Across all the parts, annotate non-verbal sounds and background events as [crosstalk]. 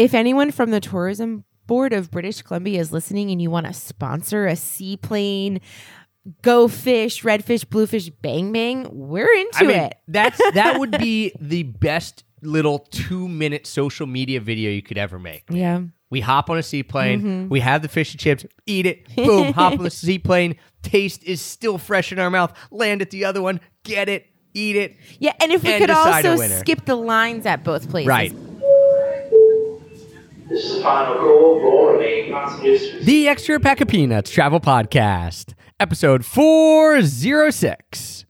If anyone from the tourism board of British Columbia is listening and you want to sponsor a seaplane, go fish, redfish, bluefish, bang bang, we're into I mean, it. that's [laughs] that would be the best little two minute social media video you could ever make. Yeah. We hop on a seaplane, Mm-hmm. we have the fish and chips, eat it, boom, hop on the [laughs] seaplane, taste is still fresh in our mouth, land at the other one, get it, eat it. Yeah, and if we And could also skip the lines at both places. Right. This is the final passengers. The Extra Pack of Peanuts Travel Podcast, episode 406.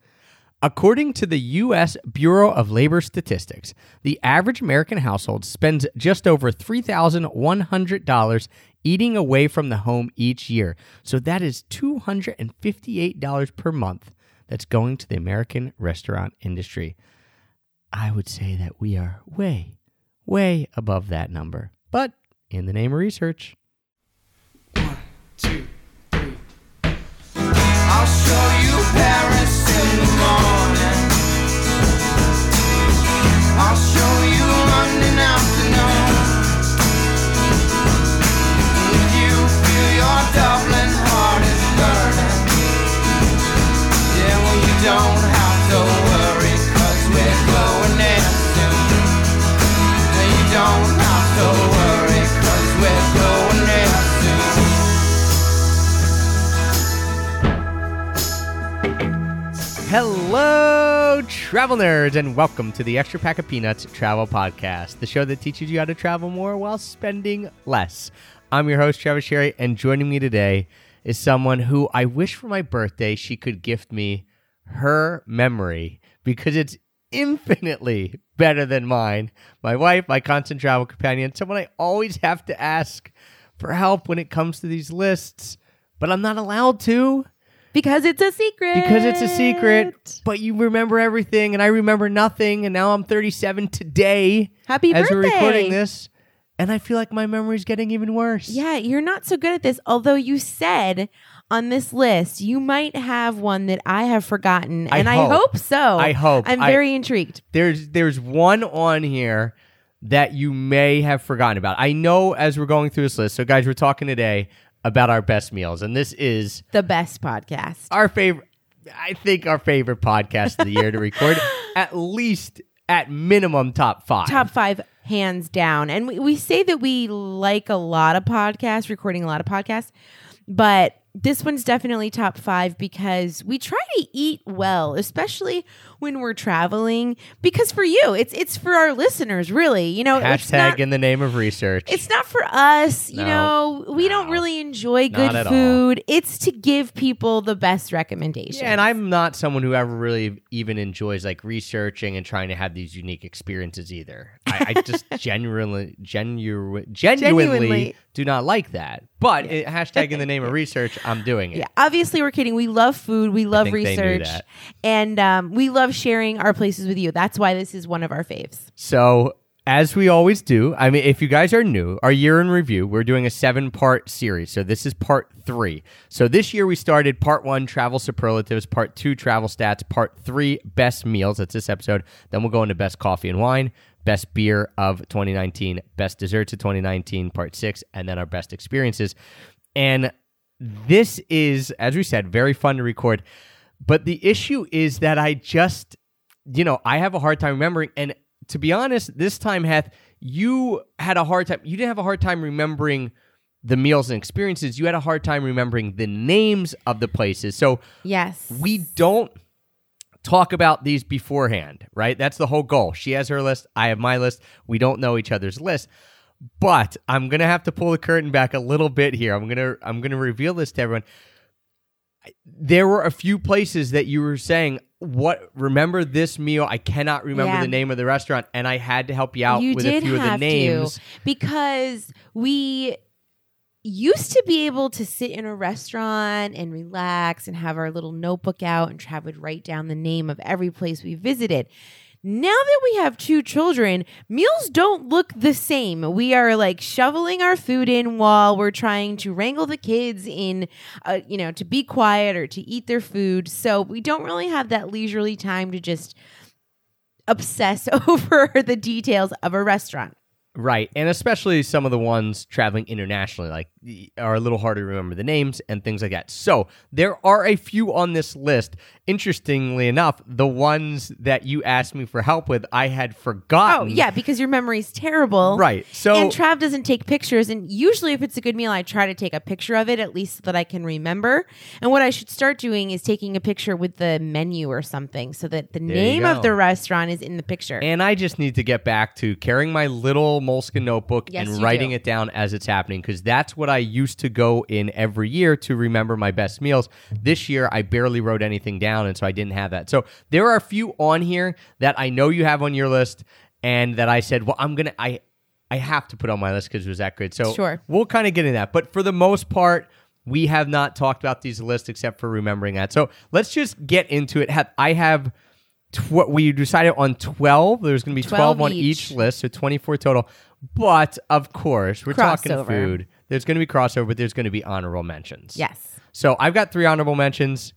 According to the U.S. Bureau of Labor Statistics, the average American household spends just over $3,100 eating away from the home each year. So that is $258 per month that's going to the American restaurant industry. I would say that we are way, way above that number. But in the name of research, two, three. I'll show you Paris in the morning. I'll show you London afternoon. If you feel your Dublin heart is burning, well, you don't have to worry, we're going there soon. You don't have to worry, Hello, travel nerds, and welcome to the Extra Pack of Peanuts Travel Podcast, the show that teaches you how to travel more while spending less. I'm your host, Travis Sherry, and joining me today is someone who I wish for my birthday she could gift me her memory because it's infinitely better than mine. My wife, my constant travel companion, someone I always have to ask for help when it comes to these lists, but I'm not allowed to Because it's a secret. because it's a secret. But you remember everything, and I remember nothing. And now I'm 37 today. Happy as we're recording this, and I feel like my memory's getting even worse. Yeah, you're not so good at this. Although you said on this list you might have one that I have forgotten, and I hope. hope so. I hope. I'm I- very intrigued. There's there's one on here that you may have forgotten about. I know as we're going through this list. So guys, we're talking today about our best meals, and this is The best podcast. our favorite. I think our favorite podcast of the year to [laughs] record. At least, at minimum, top five. Top five, hands down. And we, we say that we like a lot of podcasts, recording a lot of podcasts, but this one's definitely top five because we try to eat well, especially when we're traveling. Because for you, it's it's for our listeners, really. You know, Hashtag not, in the name of research. it's not for us. You No. know, we don't really enjoy good at all. food. It's to give people the best recommendations. Yeah, and I'm not someone who ever really even enjoys like researching and trying to have these unique experiences either. I, I just [laughs] genuinely, genu- genuinely, Genuinely. do not like that. But it, hashtag in the name of [laughs] research, I'm doing it. Yeah, obviously we're kidding. We love food. We love think they knew research, and um, we love sharing our places with you. That's why this is one of our faves. So, as we always do, I mean, if you guys are new, our year in review, we're doing a seven part series. So, this is part three. So, this year we started part one, travel superlatives, part two, travel stats, part three, best meals. That's this episode. Then we'll go into best coffee and wine, best beer of 2019, best desserts of 2019, part six, and then our best experiences. And this is, as we said, very fun to record. But the issue is that I just, you know, I have a hard time remembering. And to be honest, this time, Heth, you had a hard time. You didn't have a hard time remembering the meals and experiences. You had a hard time remembering the names of the places. So Yes, we don't talk about these beforehand, right? That's the whole goal. She has her list, I have my list. We don't know each other's list. But I'm going to have to pull the curtain back a little bit here. I'm going to I'm going to reveal this to everyone. There were a few places that you were saying, "What remember this meal? I cannot remember Yeah. the name of the restaurant." And I had to help you out you with a few of the names. to because we used to be able to sit in a restaurant and relax and have our little notebook out and Trav would write down the name of every place we visited. Now that we have two children, meals don't look the same. We are like shoveling our food in while we're trying to wrangle the kids in, uh, you know, to be quiet or to eat their food. So we don't really have that leisurely time to just obsess [laughs] over the details of a restaurant. Right. And especially some of the ones traveling internationally, like are a little harder to remember the names and things like that. So there are a few on this list. Interestingly enough, the ones that you asked me for help with, I had forgotten. Oh, yeah, because your memory's terrible. Right. So and Trav doesn't take pictures. And usually, if it's a good meal, I try to take a picture of it at least so that I can remember. And what I should start doing is taking a picture with the menu or something so that the name of the restaurant is in the picture. And I just need to get back to carrying my little Moleskine notebook Yes, and writing do. it down as it's happening because that's what I used to go in every year to remember my best meals. This year, I barely wrote anything down, and so I didn't have that. So there are a few on here that I know you have on your list, and that I said, well, I'm gonna I I have to put on my list because it was that good. So Sure. we'll kind of get in that, but for the most part. We have not talked about these lists except for remembering that. So let's just get into it. Have, I have tw- we decided on 12 there's going to be 12, 12 on each. each list so 24 total but of course we're talking food there's going to be crossover but there's going to be honorable mentions yes. so i've got three honorable mentions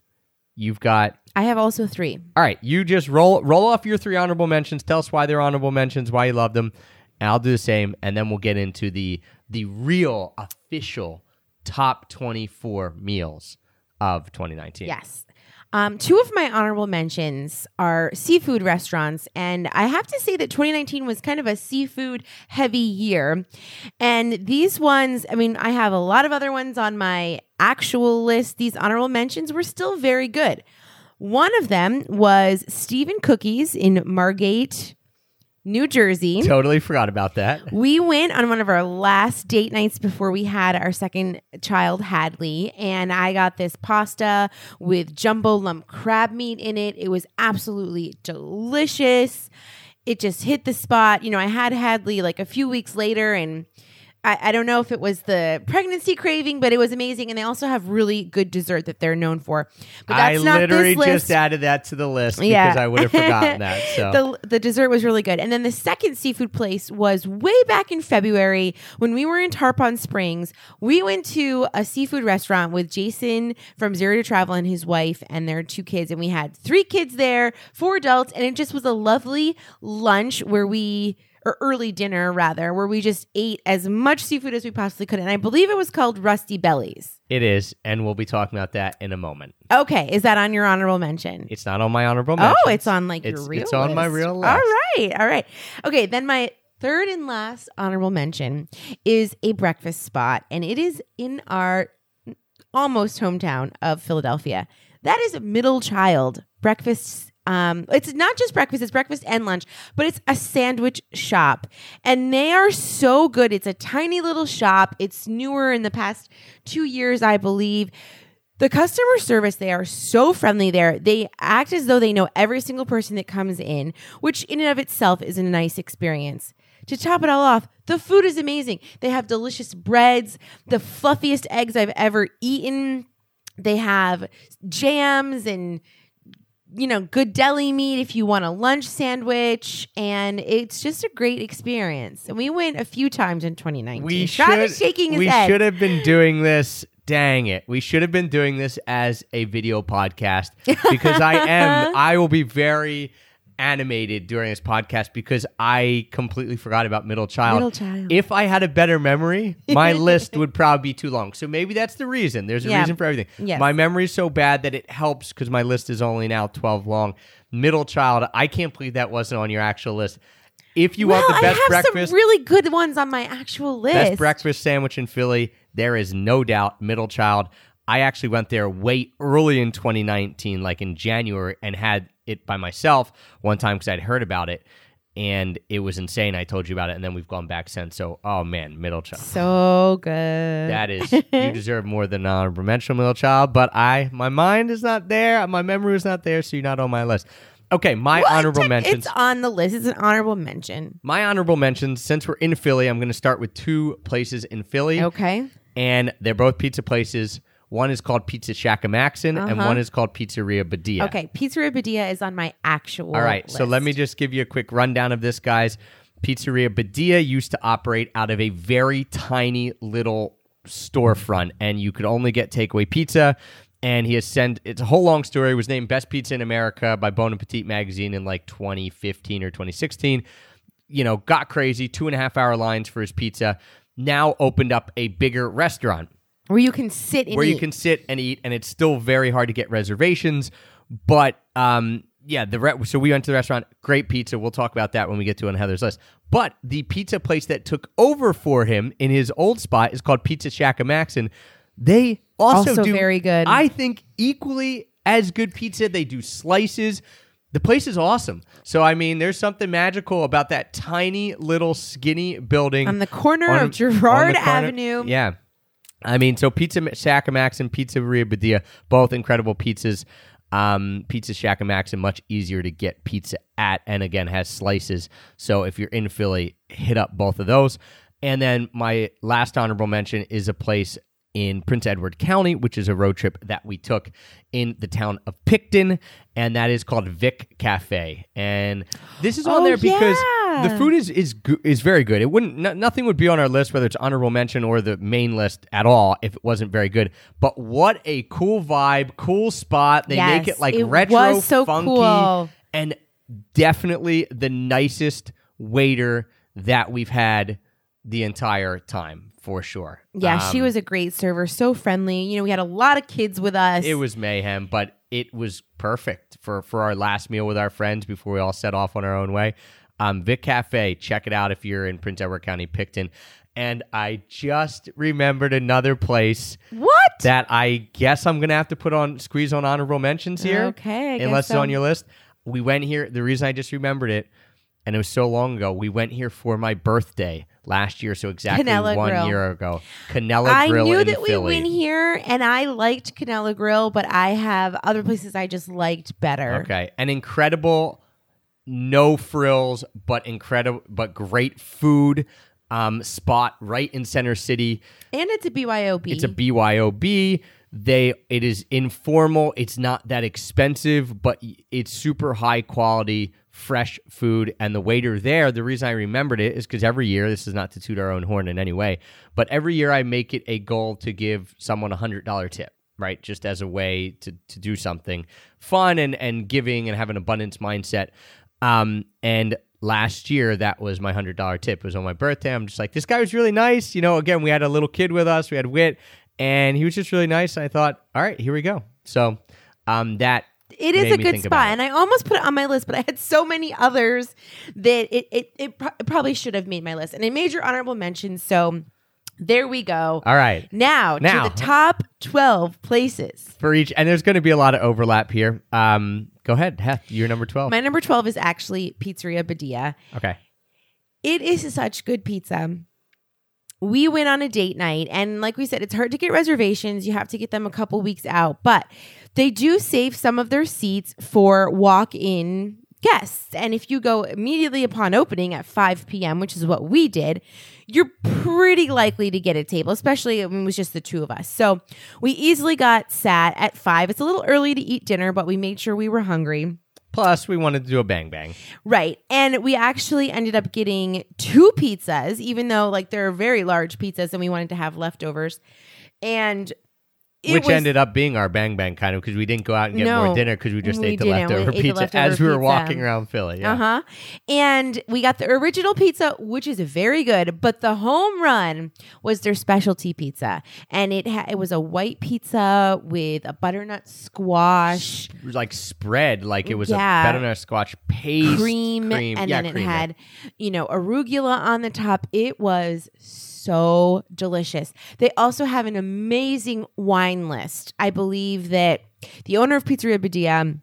you've got I have also three. all right you just roll roll off your three honorable mentions tell us why they're honorable mentions why you love them and i'll do the same and then we'll get into the the real official top 24 meals of 2019 Yes. Um, two of my honorable mentions are seafood restaurants, and I have to say that 2019 was kind of a seafood heavy year. And these ones, I mean, I have a lot of other ones on my actual list. These honorable mentions were still very good. One of them was Stephen Cookies in Margate, New Jersey. totally forgot about that We went on one of our last date nights before we had our second child, Hadley, and I got this pasta with jumbo lump crab meat in it. It was absolutely delicious. It just hit the spot. You know, I had Hadley like a few weeks later, and I, I don't know if it was the pregnancy craving, but it was amazing. And they also have really good dessert that they're known for. But i not literally this list. just added that to the list Yeah. because i would have forgotten that [laughs] so the the dessert was really good. And then the second seafood place was way back in February when we were in Tarpon Springs. We went to a seafood restaurant with Jason from Zero to Travel and his wife and their two kids, and we had three kids there, four adults, and it just was a lovely lunch where we or early dinner rather, where we just ate as much seafood as we possibly could. And I believe it was called Rusty Bellies. It is, and we'll be talking about that in a moment. Okay, is that on your honorable mention? It's not on my honorable mention. Oh, it's on like It's- your real. it's on my real All list. right, all right. Okay, then my third and last honorable mention is a breakfast spot, and it is in our almost hometown of Philadelphia. That is Middle Child Breakfast. Um, it's not just breakfast; it's breakfast and lunch, but it's a sandwich shop, and they are so good. It's a tiny little shop. It's newer in the past two years, I believe. The customer service, they are so friendly there. They act as though they know every single person that comes in, which in and of itself is a nice experience. To top it all off, the food is amazing. They have delicious breads, the fluffiest eggs I've ever eaten. They have jams and you know, good deli meat if you want a lunch sandwich, and it's just a great experience. And we went a few times in 2019. We should. shaking his we head. should have been doing this. Dang it! We should have been doing this as a video podcast because I am. [laughs] I will be very animated during this podcast because I completely forgot about middle child. Middle child. If I had a better memory, my [laughs] list would probably be too long. So maybe that's the reason. There's a Yeah. reason for everything. Yes. My memory is so bad that it helps because my list is only now 12 long. Middle child, I can't believe that wasn't on your actual list. If you well, want the best I have breakfast, some really good ones on my actual list. best breakfast sandwich in Philly, there is no doubt middle child. I actually went there way early in 2019, like in January, and had it by myself one time because I'd heard about it. And it was insane. I told you about it, and then we've gone back since. So, oh man, middle child. So good. That is, [laughs] you deserve more than uh, an honorable mention, middle child. But I, my mind is not there. My memory is not there, so you're not on my list. Okay, my What? honorable mentions. It's on the list. It's an honorable mention. My honorable mentions. Since we're in Philly, I'm going to start with two places in Philly Okay. and they're both pizza places. One is called Pizza Shackamaxon, and Uh-huh. one is called Pizzeria Beddia. Okay. Pizzeria Beddia is on my actual. All right, so let me just give you a quick rundown of this, guys. Pizzeria Beddia used to operate out of a very tiny little storefront, and you could only get takeaway pizza. And he has sent it's a whole long story. It was named Best Pizza in America by Bon Appetit magazine in like 2015 or 2016. you know, got crazy, two and a half hour lines for his pizza. Now opened up a bigger restaurant Where you can sit and where you eat. can sit and eat, and it's still very hard to get reservations. But um, yeah, the re- so we went to the restaurant. Great pizza. We'll talk about that when we get to on Heather's list. But the pizza place that took over for him in his old spot is called Pizza Shackamaxon. They also, Also do very good. I think equally as good pizza. They do slices. The place is awesome. So I mean, there's something magical about that tiny little skinny building On the corner on- of Girard corner- Avenue. Yeah. I mean, so Pizza Shackamaxon and Pizzeria Beddia, both incredible pizzas. Um, Pizza Shackamaxon, and much easier to get pizza at, and again has slices. So if you're in Philly, hit up both of those. And then my last honorable mention is a place in Prince Edward County, which is a road trip that we took in the town of Picton, and that is called Vic Cafe. And this is on Oh, there because yeah. the food is is is very good. It wouldn't no, nothing would be on our list whether it's honorable mention or the main list at all if it wasn't very good. But what a cool vibe, cool spot. They make it like it retro, so funky, cool. and definitely the nicest waiter that we've had the entire time for sure. Yeah, she Um, was a great server, so friendly. You know, we had a lot of kids with us. It was mayhem, but it was perfect for for our last meal with our friends before we all set off on our own way. Um, Vic Cafe, check it out if you're in Prince Edward County, Picton. And I just remembered another place what? that I guess I'm gonna have to put on squeeze on honorable mentions here. Okay, I unless it's on your list. We went here. The reason I just remembered it, and it was so long ago. We went here for my birthday last year, so exactly Kanella one Grill. year ago. Kanella I Grill I knew in that we Philly. went here, and I liked Kanella Grill, but I have other places I just liked better. Okay, an incredible, no frills, but incredible, but great food um, spot right in Center City. And it's a BYOB. It's a BYOB. They it is informal. It's not that expensive, but it's super high quality, fresh food. And the waiter there, the reason I remembered it is because every year, this is not to toot our own horn in any way, but every year I make it a goal to give someone a hundred dollar tip, right? Just as a way to to do something fun and and giving and have an abundance mindset. Um, and last year that was my hundred dollar tip. It was on my birthday. I'm just like, this guy was really nice. You know, again, we had a little kid with us. We had Wit, and he was just really nice. I thought, all right, here we go. So, um, that It is a good spot, and I almost put it on my list, but I had so many others that it it, it, pro- it probably should have made my list, and it made your honorable mention. So there we go. All right. Now, Now. to the top twelve places. For each, and there's going to be a lot of overlap here. Um, go ahead, Heth. You're number twelve. My number twelve is actually Pizzeria Beddia. okay. It is such good pizza. We went on a date night, and like we said, it's hard to get reservations. You have to get them a couple weeks out, but they do save some of their seats for walk in guests. And if you go immediately upon opening at 5 p.m., which is what we did, you're pretty likely to get a table, especially when it was just the two of us. So we easily got sat at 5. It's a little early to eat dinner, but we made sure we were hungry. Plus, we wanted to do a bang bang. Right. And we actually ended up getting two pizzas, even though like they're very large pizzas and we wanted to have leftovers. And Which was- ended up being our bang bang kind of because we didn't go out and get No, more dinner because we just we ate the. Leftover ate the pizza leftover as we were pizza. walking around Philly. Yeah. Uh huh. And we got the original pizza, which is very good, but the home run was their specialty pizza, and it ha- it was a white pizza with a butternut squash. It like spread, like it was Yeah. a butternut squash paste cream, cream. and yeah, then it cream, yeah. had you know arugula on the top it was so delicious they also have an amazing wine list i believe that the owner of pizzeria beddia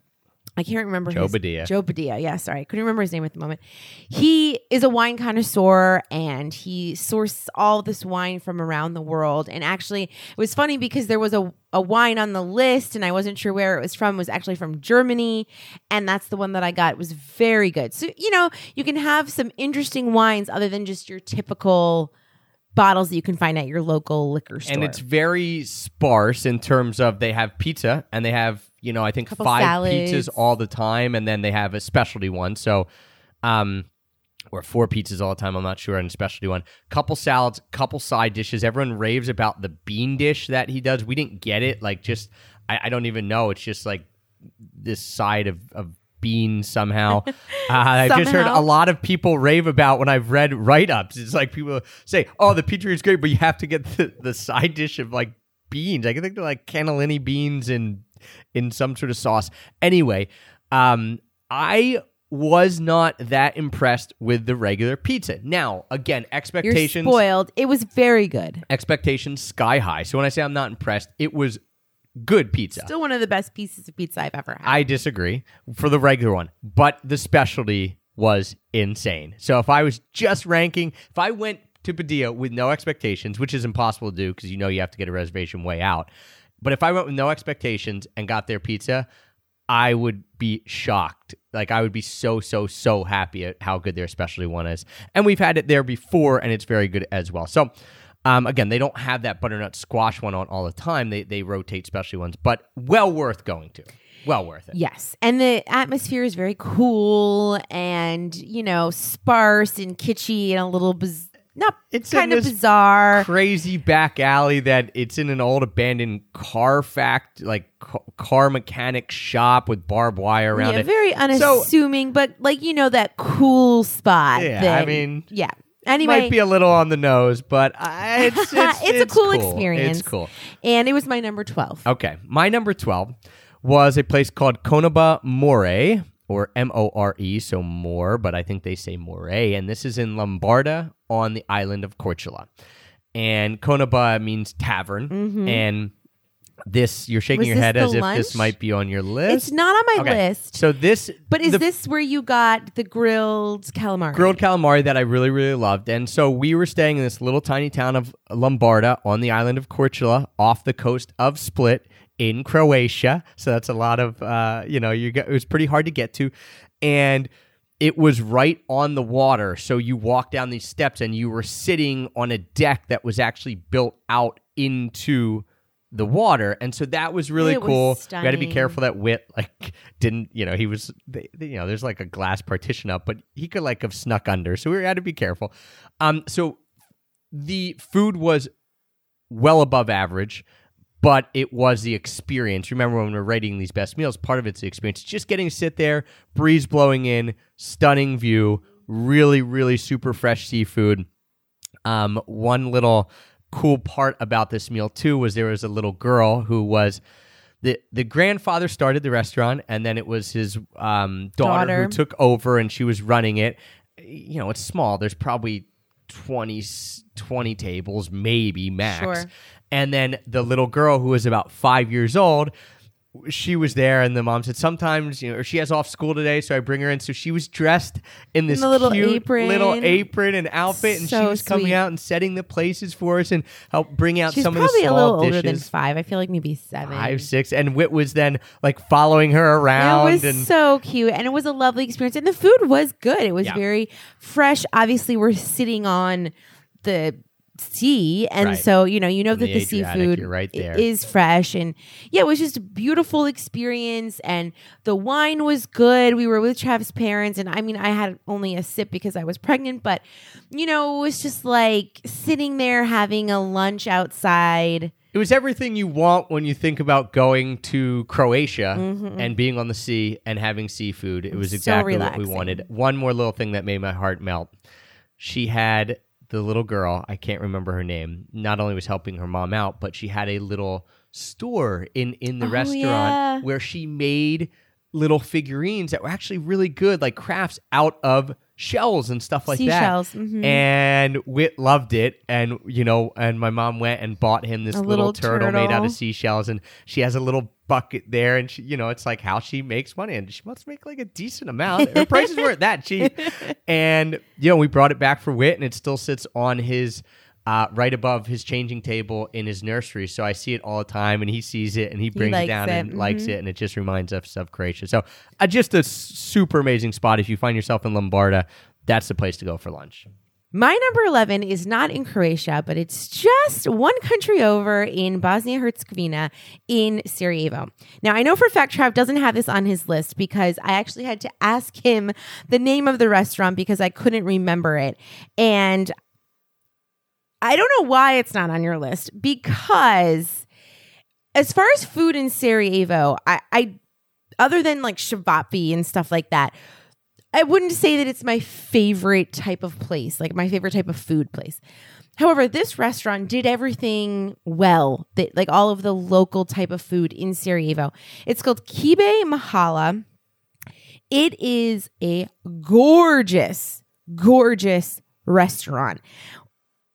I can't remember Joe his, Beddia. Joe Beddia, yeah, sorry, I couldn't remember his name at the moment. He is a wine connoisseur, and he sourced all this wine from around the world. And actually, it was funny because there was a, a wine on the list, and I wasn't sure where it was from. It was actually from Germany, and that's the one that I got. It was very good. So you know, you can have some interesting wines other than just your typical bottles that you can find at your local liquor store. and it's very sparse in terms of they have pizza and they have you know I think Couple five salads. pizzas all the time, and then they have a specialty one. So, um, or four pizzas all the time. I'm not sure, and a specialty one. Couple salads, couple side dishes. Everyone raves about the bean dish that he does. We didn't get it. Like, just I, I don't even know. It's just like this side of of beans somehow. [laughs] uh, I've just heard a lot of people rave about when I've read write ups. It's like people say, "Oh, the pizzeria is great, but you have to get the, the side dish of like beans." I think they're like cannellini beans in in some sort of sauce. Anyway, um, I was not that impressed with the regular pizza. Now, again, You're expectations spoiled. It was very good. expectations sky high. So when I say I'm not impressed, it was good pizza. Still one of the best pieces of pizza I've ever had. I disagree for the regular one, but the specialty was insane. So if I was just ranking, if I went to Beddia with no expectations, which is impossible to do because you know you have to get a reservation way out, but if I went with no expectations and got their pizza, I would be shocked. Like I would be so so so happy at how good their specialty one is. And we've had it there before and it's very good as well. So um, again, they don't have that butternut squash one on all the time. They they rotate specialty ones, but well worth going to. Well worth it. Yes. And the atmosphere is very cool and, you know, sparse and kitschy and a little biz- not It's kind of bizarre. Crazy back alley that it's in an old abandoned car fact, like car mechanic shop with barbed wire around it. yeah, it. very So- unassuming, but like you know that cool spot. Yeah, I mean, yeah. Anyway, Might be a little on the nose, but I, [laughs] it's, it's, It's a cool experience. It's cool. and it was my number twelve. Okay, my number twelve was a place called Konoba More, or M O R E, so more, but I think they say More, and this is in Lumbarda on the island of Korčula. And Konoba means tavern, mm-hmm. and this you're shaking Was your this head the as if this might be on your list. It's not on my Okay, list. So this, But is the this where you got the grilled calamari? grilled calamari that I really, really loved. And so we were staying in this little tiny town of Lumbarda on the island of Korčula off the coast of Split in Croatia. So that's a lot of, uh, you know, you got, it was pretty hard to get to. And it was right on the water. So you walk down these steps and you were sitting on a deck that was actually built out into the water. And so that was really It was cool. We had to be careful that wit like [laughs] didn't you know he was they, they- you know there's like a glass partition up but he could like have snuck under. So we had to be careful. Um so the food was well above average but it was the experience. Remember when we're rating these best meals part of it's the experience. Just getting to sit there breeze blowing in stunning view really really super fresh seafood. Um, one little cool part about this meal too was there was a little girl who was the the grandfather started the restaurant and then it was his um, daughter, Daughter. who took over and she was running it. You know, it's small. There's probably 20, s- 20 tables, maybe max. Sure. And then the little girl who was about five years old, she was there, and the mom said sometimes you know or she has off school today, so I bring her in. So she was dressed in this the little cute apron. little apron and outfit, and she So was coming sweet. out and setting the places for us and help bring out She's some of the. probably the a little dishes. older than five. I feel like maybe seven. Five, six, and Wit was then like following her around It was and so cute, and it was a lovely experience, and the food was good. It was Yeah. very fresh. Obviously, we're sitting on the sea, and Right. so you know, you know that the the, seafood right is fresh, and yeah, it was just a beautiful experience, and the wine was good. We were with Travis' parents, and I mean, I had only a sip because I was pregnant, but you know, it was just like sitting there having a lunch outside. it was everything you want when you think about going to Croatia Mm-hmm. and being on the sea and having seafood. It was So exactly what we wanted. One more little thing that made my heart melt. She had the little girl, I can't remember her name, not only was helping her mom out, but she had a little store in in the Oh, restaurant yeah. where she made little figurines that were actually really good, like crafts out of shells and stuff like Seashells, that. mhm. And Wit loved it, and you know, and my mom went and bought him this little, little turtle, made out of seashells, and she has a little bucket there, and she, you know, it's like how she makes money, and she must make like a decent amount. Her prices weren't that cheap, [laughs] and you know, we brought it back for Wit, and it still sits on his. Uh, right above his changing table in his nursery, so I see it all the time, and he sees it, and he brings it down it, and likes mhm. it, and it just reminds us of Croatia. So, uh, just a super amazing spot. If you find yourself in Lumbarda, that's the place to go for lunch. My number 11 is not in Croatia, but it's just one country over in Bosnia Herzegovina in Sarajevo. Now, I know for a fact Trav doesn't have this on his list because I actually had to ask him the name of the restaurant because I couldn't remember it. And I don't know why it's not on your list because as far as food in Sarajevo, I, I other than like ćevapi and stuff like that, I wouldn't say that it's my favorite type of place, like my favorite type of food place. However, this restaurant did everything well, that like all of the local type of food in Sarajevo. It's called Kibe Mahala. It is a gorgeous, gorgeous restaurant.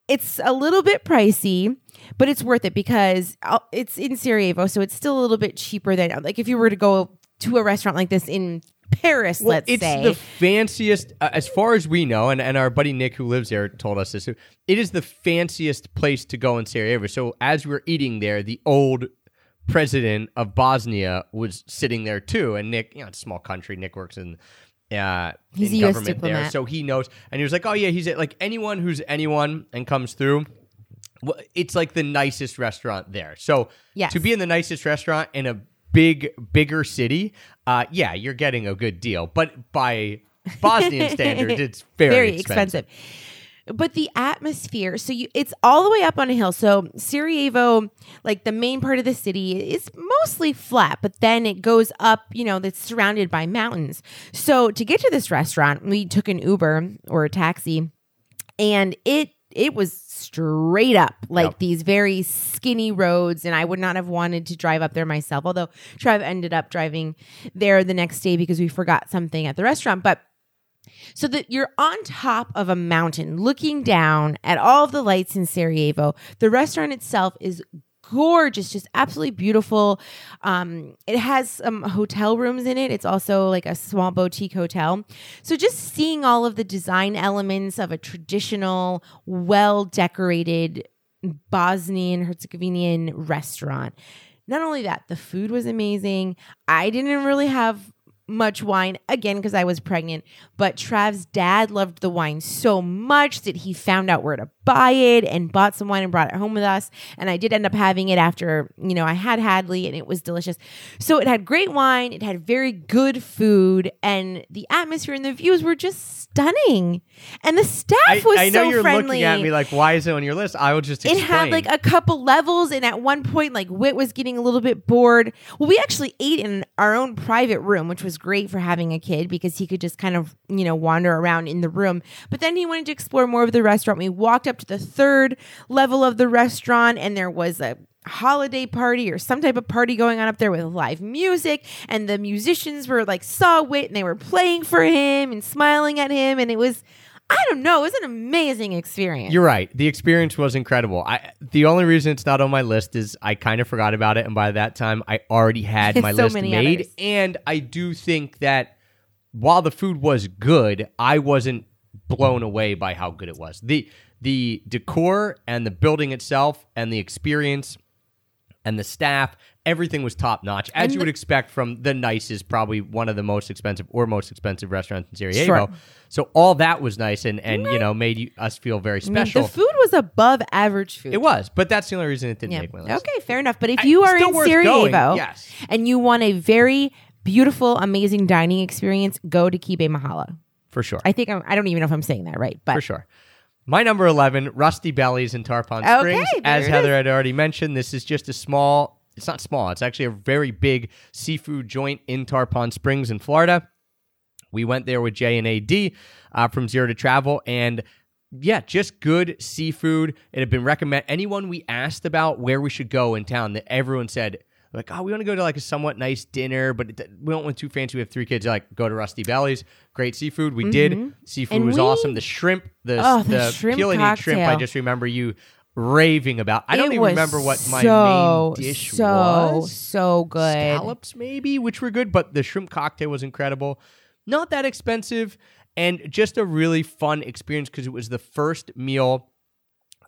It's a little bit pricey, but it's worth it because uh, it's in Sarajevo, so it's still a little bit cheaper than like if you were to go to a restaurant like this in Paris, Well, let's say. it's say. the fanciest, uh, as far as we know, and, and our buddy Nick, who lives there, told us this. It is the fanciest place to go in Sarajevo. So as we were eating there, the old president of Bosnia was sitting there too. And Nick, you know, it's a small country. Nick works in. Uh, He's in government there, so he knows, and he was like, "Oh yeah, he's like anyone who's anyone and comes through, well, it's like the nicest restaurant there. So Yes. to be in the nicest restaurant in a big, bigger city, uh, yeah, you're getting a good deal. But by Bosnian standards, [laughs] it's very, expensive. But the atmosphere, so you it's all the way up on a hill. So Sarajevo, like the main part of the city, is mostly flat, but then it goes up, you know, that's surrounded by mountains. So to get to this restaurant, we took an Uber or a taxi, and it it was straight up like Yep. these very skinny roads and i would not have wanted to drive up there myself although trav ended up driving there the next day because we forgot something at the restaurant but so that you're on top of a mountain looking down at all of the lights in Sarajevo. The restaurant itself is gorgeous, just absolutely beautiful. Um, it has some hotel rooms in it. It's also like a small boutique hotel. So just seeing all of the design elements of a traditional, well decorated Bosnian Herzegovinian restaurant. Not only that, the food was amazing. I didn't really have much wine again because I was pregnant, but Trav's dad loved the wine so much that he found out where to buy it and bought some wine and brought it home with us. And I did end up having it after, you know, I had Hadley and it was delicious. So it had great wine, it had very good food, and the atmosphere and the views were just stunning. And the staff I, was I know so you're friendly looking at me like, why is it on your list? I will just take it explain. had like a couple levels and at one point like wit was getting a little bit bored well we actually ate in our own private room which was great for having a kid because he could just kind of you know wander around in the room but then he wanted to explore more of the restaurant we walked up to the third level of the restaurant and there was a holiday party or some type of party going on up there with live music and the musicians were like saw wit and they were playing for him and smiling at him and it was I don't know. It was an amazing experience. You're right. The experience was incredible. I the only reason it's not on my list is I kind of forgot about it, and by that time I already had [laughs] my So list made. others. And I do think that while the food was good, I wasn't blown away by how good it was. the The decor and the building itself and the experience and the staff, everything was top notch, as And you the- would expect from the nicest, probably one of the most expensive or most expensive restaurants in Sarajevo. Sure. So all that was nice and and you know made you, us feel very I mean, special. the food was above average food. It was, but that's the only reason it didn't Yeah. make my list. Okay, fair enough. But if I- you are in Sarajevo going, yes. and you want a very beautiful, amazing dining experience, go to Kibe Mahala. For sure. I think I'm, I don't even know if I'm saying that right, but for sure. My number 11, Rusty Bellies in Tarpon Okay, Springs. As Heather had already mentioned, this is just a small, it's not small, it's actually a very big seafood joint in Tarpon Springs in Florida. We went there with J and AD uh, from Zero to Travel, and yeah, just good seafood. It had been recommend anyone we asked about where we should go in town that everyone said like, oh, we want to go to like a somewhat nice dinner, but it, we don't want too fancy. We have three kids. They're like, go to Rusty Bellies. Great seafood. We did. Seafood Mm-hmm. And was we- awesome. The shrimp, the Oh, the the, shrimp peeling shrimp. I just remember you raving about. I don't even remember what my so, main dish so, was So good. scallops maybe which were good but the shrimp cocktail was incredible not that expensive and just a really fun experience because it was the first meal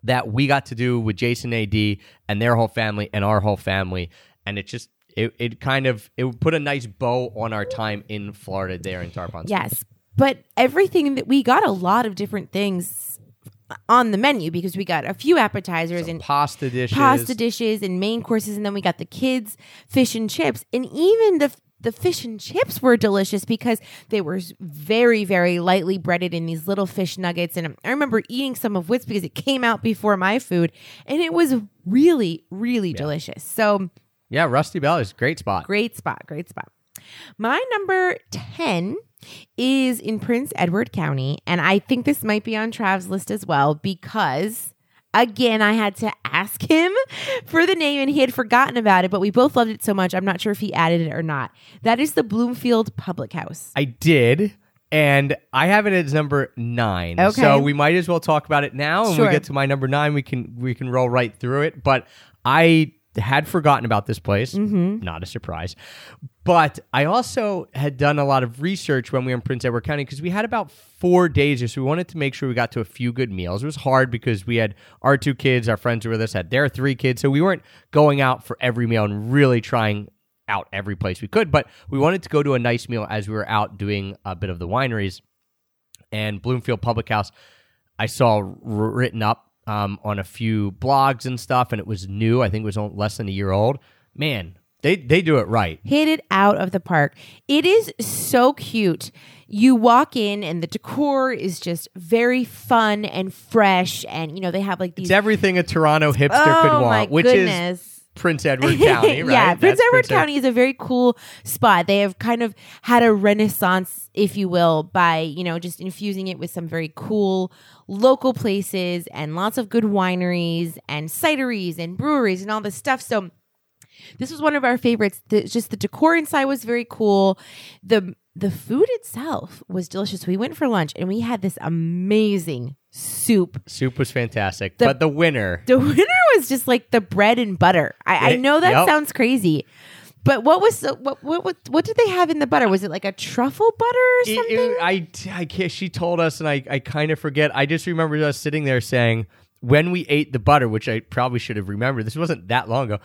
that we got to do with jason ad and their whole family and our whole family and it just it, it kind of it put a nice bow on our time in florida there in tarpon Yes. But everything that we got a lot of different things on the menu because we got a few appetizers and pasta dishes. pasta dishes and main courses and then we got the kids fish and chips. And even the the fish and chips were delicious because they were very very lightly breaded in these little fish nuggets. And I remember eating some of which because it came out before my food and it was really really delicious. So yeah rusty bellies a great spot great spot great spot My number 10 is in Prince Edward County. And I think this might be on Trav's list as well because, again, I had to ask him [laughs] for the name and he had forgotten about it, but we both loved it so much. I'm not sure if he added it or not. That is the Bloomfield Public House. I did. And I have it as number nine. Okay. So we might as well talk about it now. And Sure. we get to my number nine, we can we can roll right through it. But I had forgotten about this place. Mm-hmm. Not a surprise. But I also had done a lot of research when we were in Prince Edward County because we had about four days, so we wanted to make sure we got to a few good meals. It was hard because we had our two kids, our friends who were with us had their three kids, so we weren't going out for every meal and really trying out every place we could. But we wanted to go to a nice meal as we were out doing a bit of the wineries and Bloomfield Public House. I saw written up um, on a few blogs and stuff, and it was new. I think it was less than a year old. Man, they they do it right. hit it out of the park. It is so cute. You walk in and the decor is just very fun and fresh and you know they have like these It's everything a Toronto hipster oh could want, which goodness. is Prince [laughs] Edward County, right? yeah, Prince That's Edward County is a very cool spot. They have kind of had a renaissance, if you will, by, you know, just infusing it with some very cool local places and lots of good wineries and cideries and breweries and all this stuff. So this was one of our favorites. The, just the decor inside was very cool. The the food itself was delicious. We went for lunch and we had this amazing soup Soup was fantastic, The- but the winner, the winner was just like the bread and butter. I, I know that yep. sounds crazy, but what was the, what, what what what did they have in the butter? Was it like a truffle butter or It- something? it- I, I can't, she told us, and I, I kind of forget. I just remember us sitting there saying, when we ate the butter, which I probably should have remembered, this wasn't that long ago,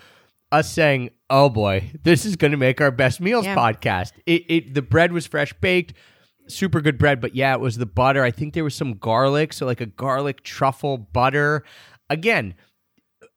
us saying, oh boy, this is going to make our best meals Yeah. podcast. It, it The bread was fresh baked, super good bread, but yeah, it was the butter. I think there was some garlic, so like a garlic truffle butter. Again,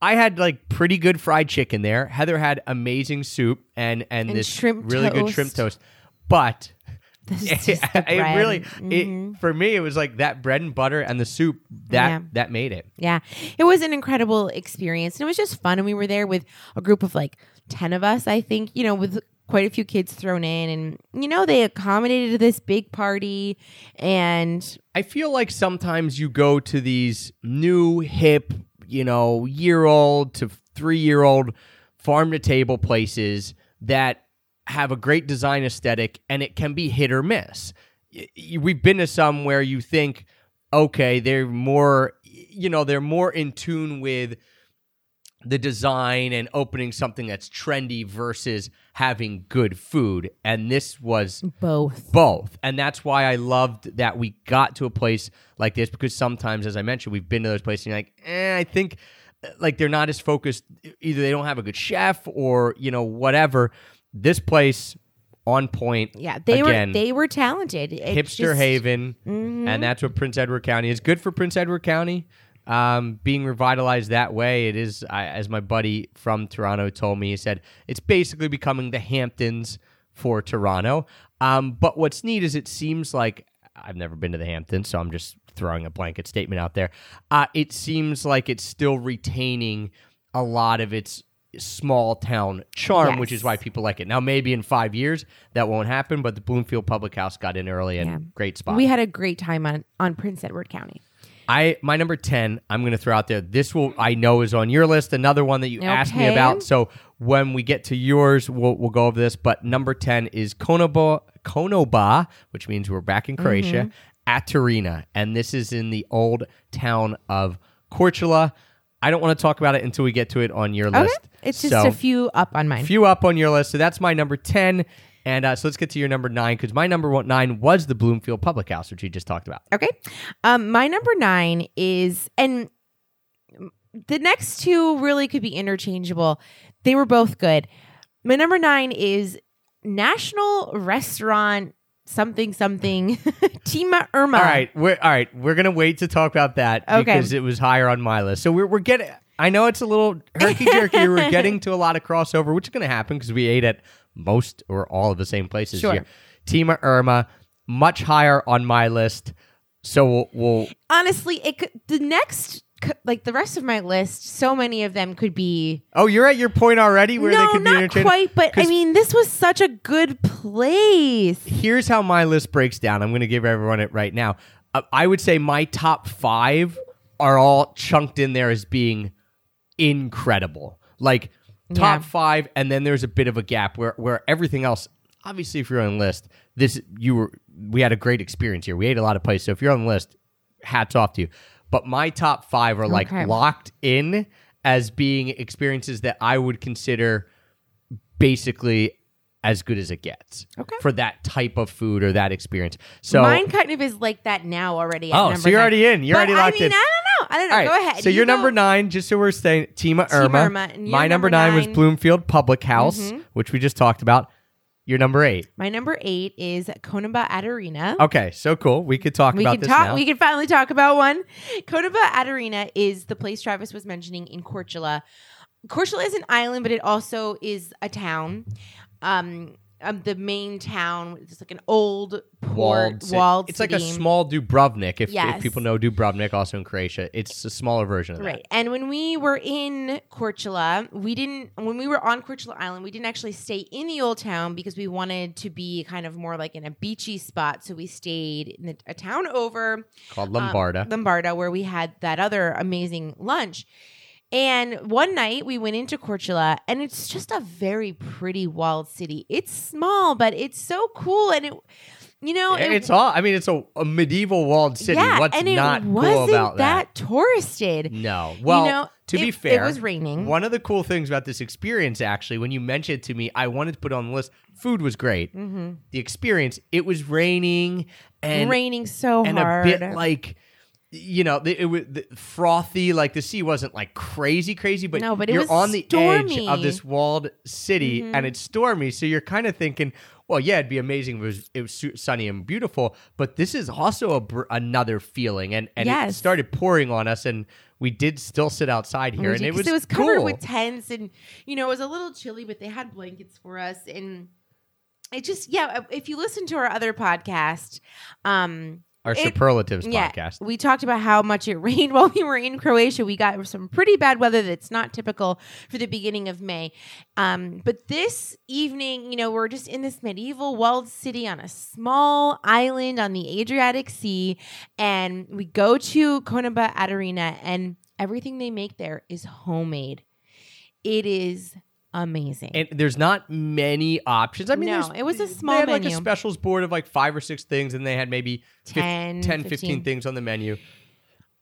I had like pretty good fried chicken there. Heather had amazing soup and and, And this really good shrimp toast. toast. But [laughs] This [laughs] is just it bread. really Mhm. it, for me it was like that bread and butter and the soup that Yeah. that made it. Yeah, it was an incredible experience, and it was just fun. And we were there with a group of like ten of us, I think. You know, with quite a few kids thrown in, and you know they accommodated this big party, and I feel like sometimes you go to these new hip, you know, year old to 3-year-old farm to table places that have a great design aesthetic and it can be hit or miss. We've been to some where you think okay, they're more you know, they're more in tune with the design and opening something that's trendy versus having good food. And this was both. both. And that's why I loved that we got to a place like this because sometimes, as I mentioned, we've been to those places and you're like, eh, I think uh, like they're not as focused. Either they don't have a good chef or, you know, whatever. This place on point. Yeah, they Again, were they were talented. It's hipster just- Mm-hmm. haven. And that's what Prince Edward County is. Good for Prince Edward County. Um, being revitalized that way, it is, I, as my buddy from Toronto told me, he said, it's basically becoming the Hamptons for Toronto. Um, but what's neat is it seems like I've never been to the Hamptons, so I'm just throwing a blanket statement out there. Uh, it seems like it's still retaining a lot of its small town charm, which is why people like it. Now, maybe in five years that won't happen, but the Bloomfield Public House got in early and Yeah. great spot. We had a great time on on Prince Edward County. I my number ten. I'm going to throw out there. This will I know is on your list. Another one that you asked me about. So when we get to yours, we'll we'll go over this. But number ten is Konoba Konoba, which means we're back in Croatia mm-hmm. Aterina, and this is in the old town of Korčula. I don't want to talk about it until we get to it on your Okay, list. it's just a few up on mine. few up on your list. So that's my number 10. And uh, so let's get to your number nine because my number one, nine was the Bloomfield Public House, which you just talked about. Okay. Um, my number nine is, and the next two really could be interchangeable. They were both good. My number nine is National Restaurant something something [laughs] Tima Irma. All right, we're all right. We're gonna wait to talk about that Okay. because it was higher on my list. So we're we're getting. I know it's a little [laughs] herky jerky. we're getting to a lot of crossover, which is gonna happen because we ate at most or all of the same places Sure. here. Tima Irma, much higher on my list. So we'll, we'll Honestly, it could, the next like the rest of my list, so many of them could be Oh, you're at your point already where no, they could be quite. But I mean, this was such a good place. here's how my list breaks down. I'm going to give everyone it right now. Uh, I would say my top five are all chunked in there as being incredible. Like top Yeah. five, and then there's a bit of a gap where where everything else. Obviously, if you're on the list, this you were we had a great experience here. We ate a lot of places. So if you're on the list, hats off to you. But my top five are like Okay. locked in as being experiences that I would consider basically as good as it gets Okay. for that type of food or that experience. So Mine kind of is like that now already. at Oh, so you're nine. already in. You're But already I locked mean, in. I know. I don't know. all right, Go ahead. So You you're go- number nine, just so we're saying Tima Irma. Irma, and you're My number nine was. Bloomfield Public House, which we just talked about. You're number eight. My number eight is Konoba Aterina. Okay, so cool. We could talk we about can this talk. now. We can finally talk about one. Konoba Aterina is the place Travis was mentioning in Korčula. Korčula is an island, but it also is a town. Um, um the main town. It's like an old port ci- walled. It's like a city. small Dubrovnik. If, if people know Dubrovnik, also in Croatia, it's a smaller version of Right. And when we were in Korčula, we didn't, when we were on Korčula Island, we didn't actually stay in the old town because we wanted to be kind of more like in a beachy spot. So we stayed in the, a town over that called um, Lumbarda. Lumbarda, where we had that other amazing lunch. And one night we went into Korčula, and it's just a very pretty walled city. It's small, but it's so cool, and it, you know, it, it's all. I mean, it's a, a medieval walled city. yeah, What's and it not wasn't cool about that touristed. No. Well, know, to be fair, it was raining. One of the cool things about this experience, actually, when you mentioned it to me, I wanted to put it on the list. Food was great. Mm-hmm. The experience, it was raining and raining so and hard. a bit like. You know, the- it was frothy. Like the sea wasn't like crazy, crazy, but No, but you're on the edge of this walled city, Mm-hmm. and it's stormy. So you're kind of thinking, well, yeah, it'd be amazing if it was, it was sunny and beautiful. But this is also a br- another feeling, and and it started pouring on us, and we did still sit outside here, and it was it was covered cool. with tents, and you know it was a little chilly, but they had blankets for us, and it just yeah. If you listen to our other podcast, um, our it- superlatives yeah, podcast. we talked about how much it [laughs] rained while we were in Croatia. We got some pretty bad weather that's not typical for the beginning of May. Um, but this evening, you know, we're just in this medieval walled city on a small island on the Adriatic Sea, and we go to Konoba Aterina, and everything they make there is homemade. It is amazing. and there's not many options. I mean, No, it was a they small had like a specials board of like five or six things, and they had maybe fif- 10, 10 15 15. things on the menu.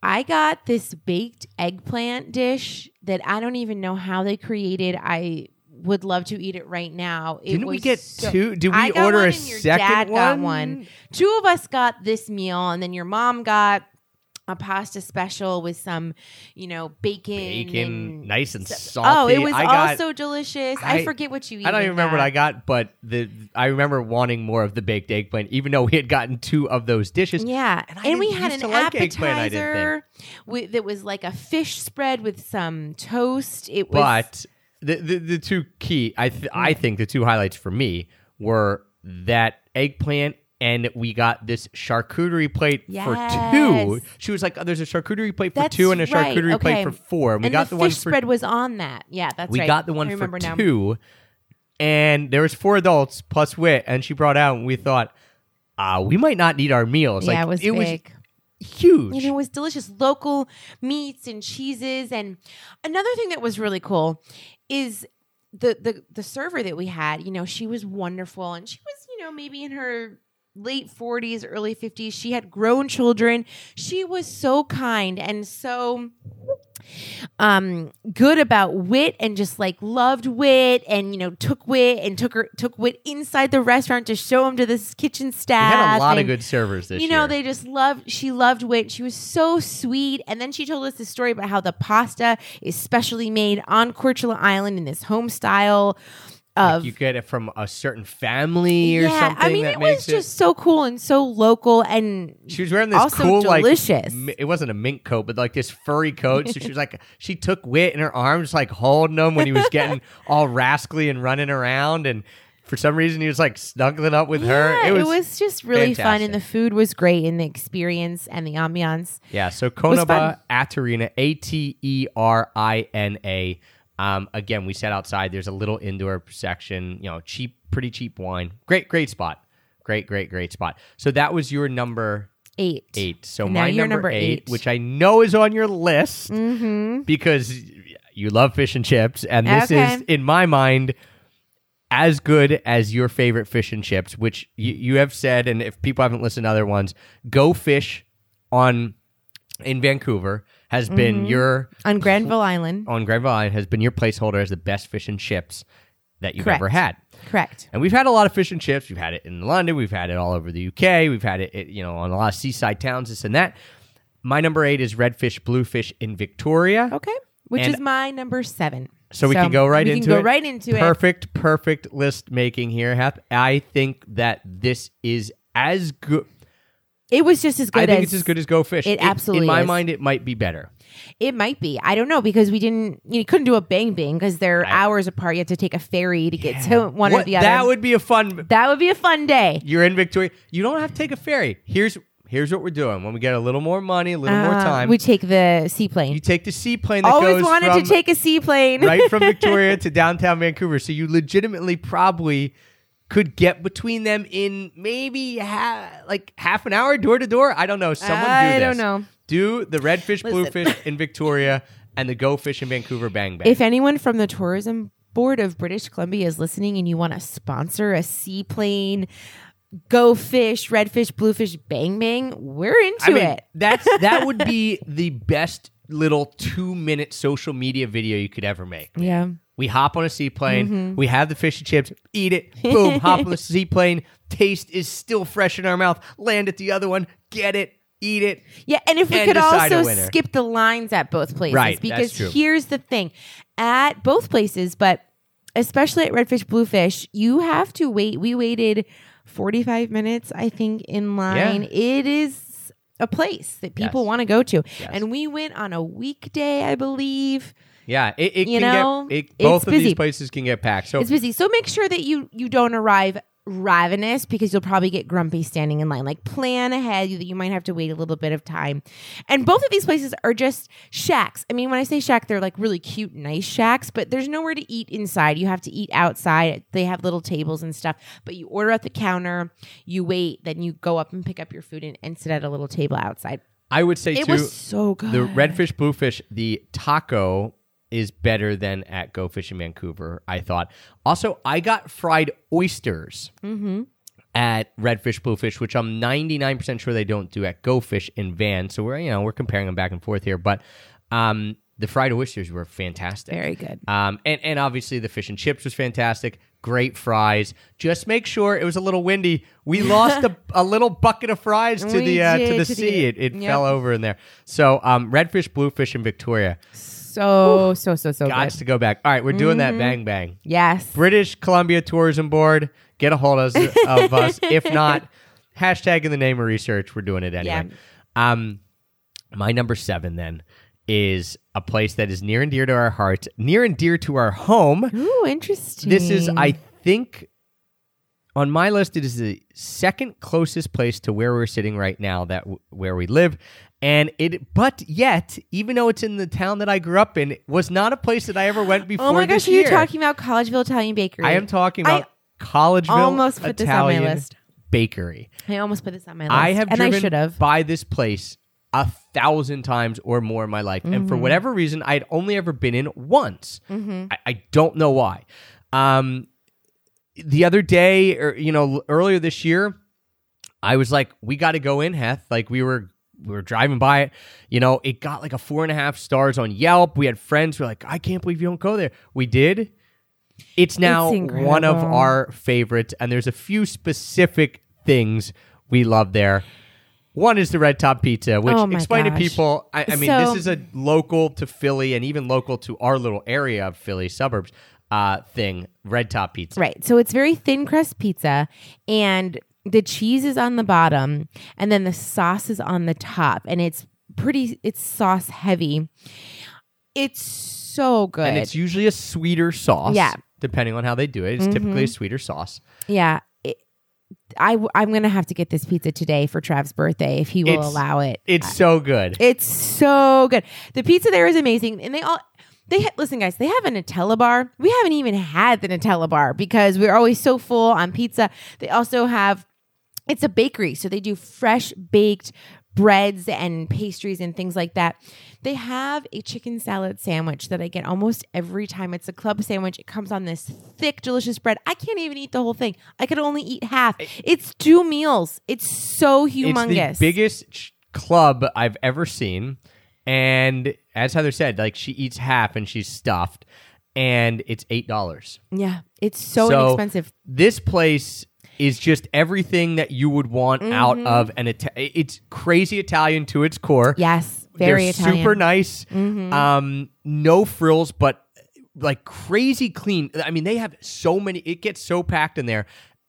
I got this baked eggplant dish that I don't even know how they created. I would love to eat it right now. It Didn't we get so- two? Did we order a second one? one. Two of us got this meal, and then your mom got a pasta special with some, you know, bacon. Bacon, and nice and so- salty. Oh, it was I got- also delicious. I, I- forget what you. Eat. I don't even remember what I got, but the I remember wanting more of the baked eggplant, even though we had gotten two of those dishes. Yeah, And I we didn't had used an to like eggplant, I didn't appetizer that was like a fish spread with some toast. It was But the, the the two key, I th- I Mm. think the two highlights for me were that eggplant. And we got this charcuterie plate for two. She was like, oh, "There's a charcuterie plate for That's two and a right, charcuterie plate okay. for four. And we and got the, the, one fish for spread was on that. Yeah, that's we right. got the I one for remember now. two, and there was four adults plus wit, and she brought out, and we thought, uh, we might not need our meals. Yeah, like it was big. huge. and it was delicious. Local meats and cheeses. And another thing that was really cool is the the the server that we had. You know, she was wonderful, and she was you know maybe in her late 40s early 50s she had grown children. She was so kind and so um good about wit and just like loved wit and you know took wit and took her took wit inside the restaurant to show him to this kitchen we staff had a lot of good servers this you know year. they just loved she loved wit. She was so sweet. And then she told us the story about how the pasta is specially made on Korčula Island in this home style of you get it from a certain family or something. yeah something I mean that it makes was just so cool and so local and She was wearing this also cool, delicious. like it wasn't a mink coat, but like this furry coat. So she was like, [laughs] she took Wit in her arms, like holding him when he was getting [laughs] all rascally and running around, and For some reason, he was like snuggling up with her. Yeah, It was, just really fun, and the food was great, and the experience and the ambiance. yeah. So was fun. Konoba Aterina, A T E R I N A. Um, again, we sat outside. There's a little indoor section. You know, cheap, pretty cheap wine. Great, great spot. Great, great, great spot. So that was your number Eight. eight. So And my number, number eight, eight. which I know is on your list Mm-hmm. because you love fish and chips, and this Okay. is in my mind as good as your favorite fish and chips, which you, you have said. And if people haven't listened to other ones, Go Fish on in Vancouver has been Mm-hmm. your On Granville Island. on Granville Island has been your placeholder as the best fish and chips that you've Correct. ever had. Correct. And we've had a lot of fish and chips. We've had it in London. We've had it all over the UK. We've had it, it, you know, on a lot of seaside towns, this and that. My number eight is redfish, bluefish in Victoria. Okay. Which And- is my number seven. So we can go right we into can go it. right into it. Perfect, perfect list making here. Hap. I think that this is as good. It was just as good I think as it's as good as Go Fish. it absolutely In my is. mind, it might be better. It might be. I don't know because we didn't. You couldn't do a bang bang because they're I- hours apart. You have to take a ferry to get to one or the other. That would be a fun. [laughs] that would be a fun day. You're in Victoria. You don't have to take a ferry. Here's here's what we're doing. When we get a little more money, a little more Uh, time, We take the seaplane. you take the seaplane that Always wanted to take a seaplane. right from [laughs] Victoria to downtown Vancouver. So you legitimately probably could get between them in maybe ha- like half an hour door to door. I don't know. Someone do I this. don't know. Do the redfish, bluefish in Victoria and the go fish in Vancouver. Bang bang. If anyone from the tourism board of British Columbia is listening and you want to sponsor a seaplane, go fish, redfish, bluefish, bang bang, we're into I mean, it. [laughs] that's that would be the best little two minute social media video you could ever make. Yeah. We hop on a seaplane. Mm-hmm. We have the fish and chips. Eat it. Boom. [laughs] hop on the seaplane. Taste is still fresh in our mouth. Land at the other one. Get it. Eat it. Yeah, and if we And could also skip the lines at both places, Right, because here's the thing: at both places, but especially at Redfish Bluefish, you have to wait. We waited 45 minutes, I think, in line. It is a place that people Yes. want to go to, Yes. and we went on a weekday, I believe. Yeah. It, it You can know, get. It, both of these places can get packed. So It's busy, so make sure that you you don't arrive ravenous because you'll probably get grumpy standing in line. Like plan ahead that you might have to wait a little bit of time. And both of these places are just shacks. I mean, when I say shack, they're like really cute, nice shacks, but there's nowhere to eat inside. You have to eat outside. They have little tables and stuff, but you order at the counter, you wait, then you go up and pick up your food and, and sit at a little table outside. I would say It too. was so good. the redfish, bluefish, the taco is better than at Go Fish in Vancouver. I thought. Also, I got fried oysters Mm-hmm. at Redfish, Bluefish, which I'm 99 percent sure they don't do at Go Fish in Van. So we're you know we're comparing them back and forth here, but um, the fried oysters were fantastic. Very good. Um, and and obviously the fish and chips was fantastic. Great fries. Just make sure it was a little windy. We [laughs] lost a, a little bucket of fries to We the uh, to the to the- sea. it it Yep. fell over in there. So um, redfish, bluefish in Victoria. So, so, so, so so Got good. to go back. All right, we're doing Mm-hmm. that bang bang. Yes. British Columbia Tourism Board, get a hold of us. of us. [laughs] If not, hashtag in the name of research. We're doing it anyway. Um, my number seven then is a place that is near and dear to our hearts, near and dear to our home. Ooh, interesting. This is, I think, on my list, it is the second closest place to where we're sitting right now, that where we live. And it, but yet, even though it's in the town that I grew up in, was not a place that I ever went before. [laughs] Oh my gosh, are you year. talking about Collegeville Italian Bakery? I am talking I about Collegeville almost put this on my Italian list. Bakery. I almost put this on my list. I have and driven I should have. by this place a thousand times or more in my life, and Mm-hmm. for whatever reason, I had only ever been in once. I, I don't know why. Um, the other day, or you know, earlier this year, I was like, "We got to go in, Heth." Like we were. We were driving by it, you know. It got like a four and a half stars on Yelp. We had friends who were like, "I can't believe you don't go there." We did. It's now It's one of our favorites, and there's a few specific things we love there. One is the Red Top Pizza, which Oh explain to people. I, I mean, So- this is a local to Philly and even local to our little area of Philly suburbs uh, thing. Red Top Pizza. Right. So it's very thin crust pizza and the cheese is on the bottom and then the sauce is on the top and it's pretty it's sauce heavy. It's so good. And it's usually a sweeter sauce. Yeah. depending on how they do it. It's Mm-hmm. typically a sweeter sauce. Yeah. It, I, w- I'm going to have to get this pizza today for Trav's birthday if he will It's- allow it. It's so good. It's so good. The pizza there is amazing, and they all they ha- listen, guys. They have a Nutella bar. We haven't even had the Nutella bar because we're always so full on pizza. They also have it's a bakery, so they do fresh baked breads and pastries and things like that. They have a chicken salad sandwich that I get almost every time. It's a club sandwich. It comes on this thick, delicious bread. I can't even eat the whole thing. I could only eat half. It's two meals. It's so humongous. It's the biggest ch- club I've ever seen. And as Heather said, like she eats half and she's stuffed, and it's eight dollars. Yeah, it's so, So- inexpensive. This place is just everything that you would want out Mm-hmm. of an Ita- it's crazy Italian to its core. Yes, very They're Italian. Mm-hmm. super nice. Um, no frills, but like crazy clean. I mean, they have so many. It gets so packed in there,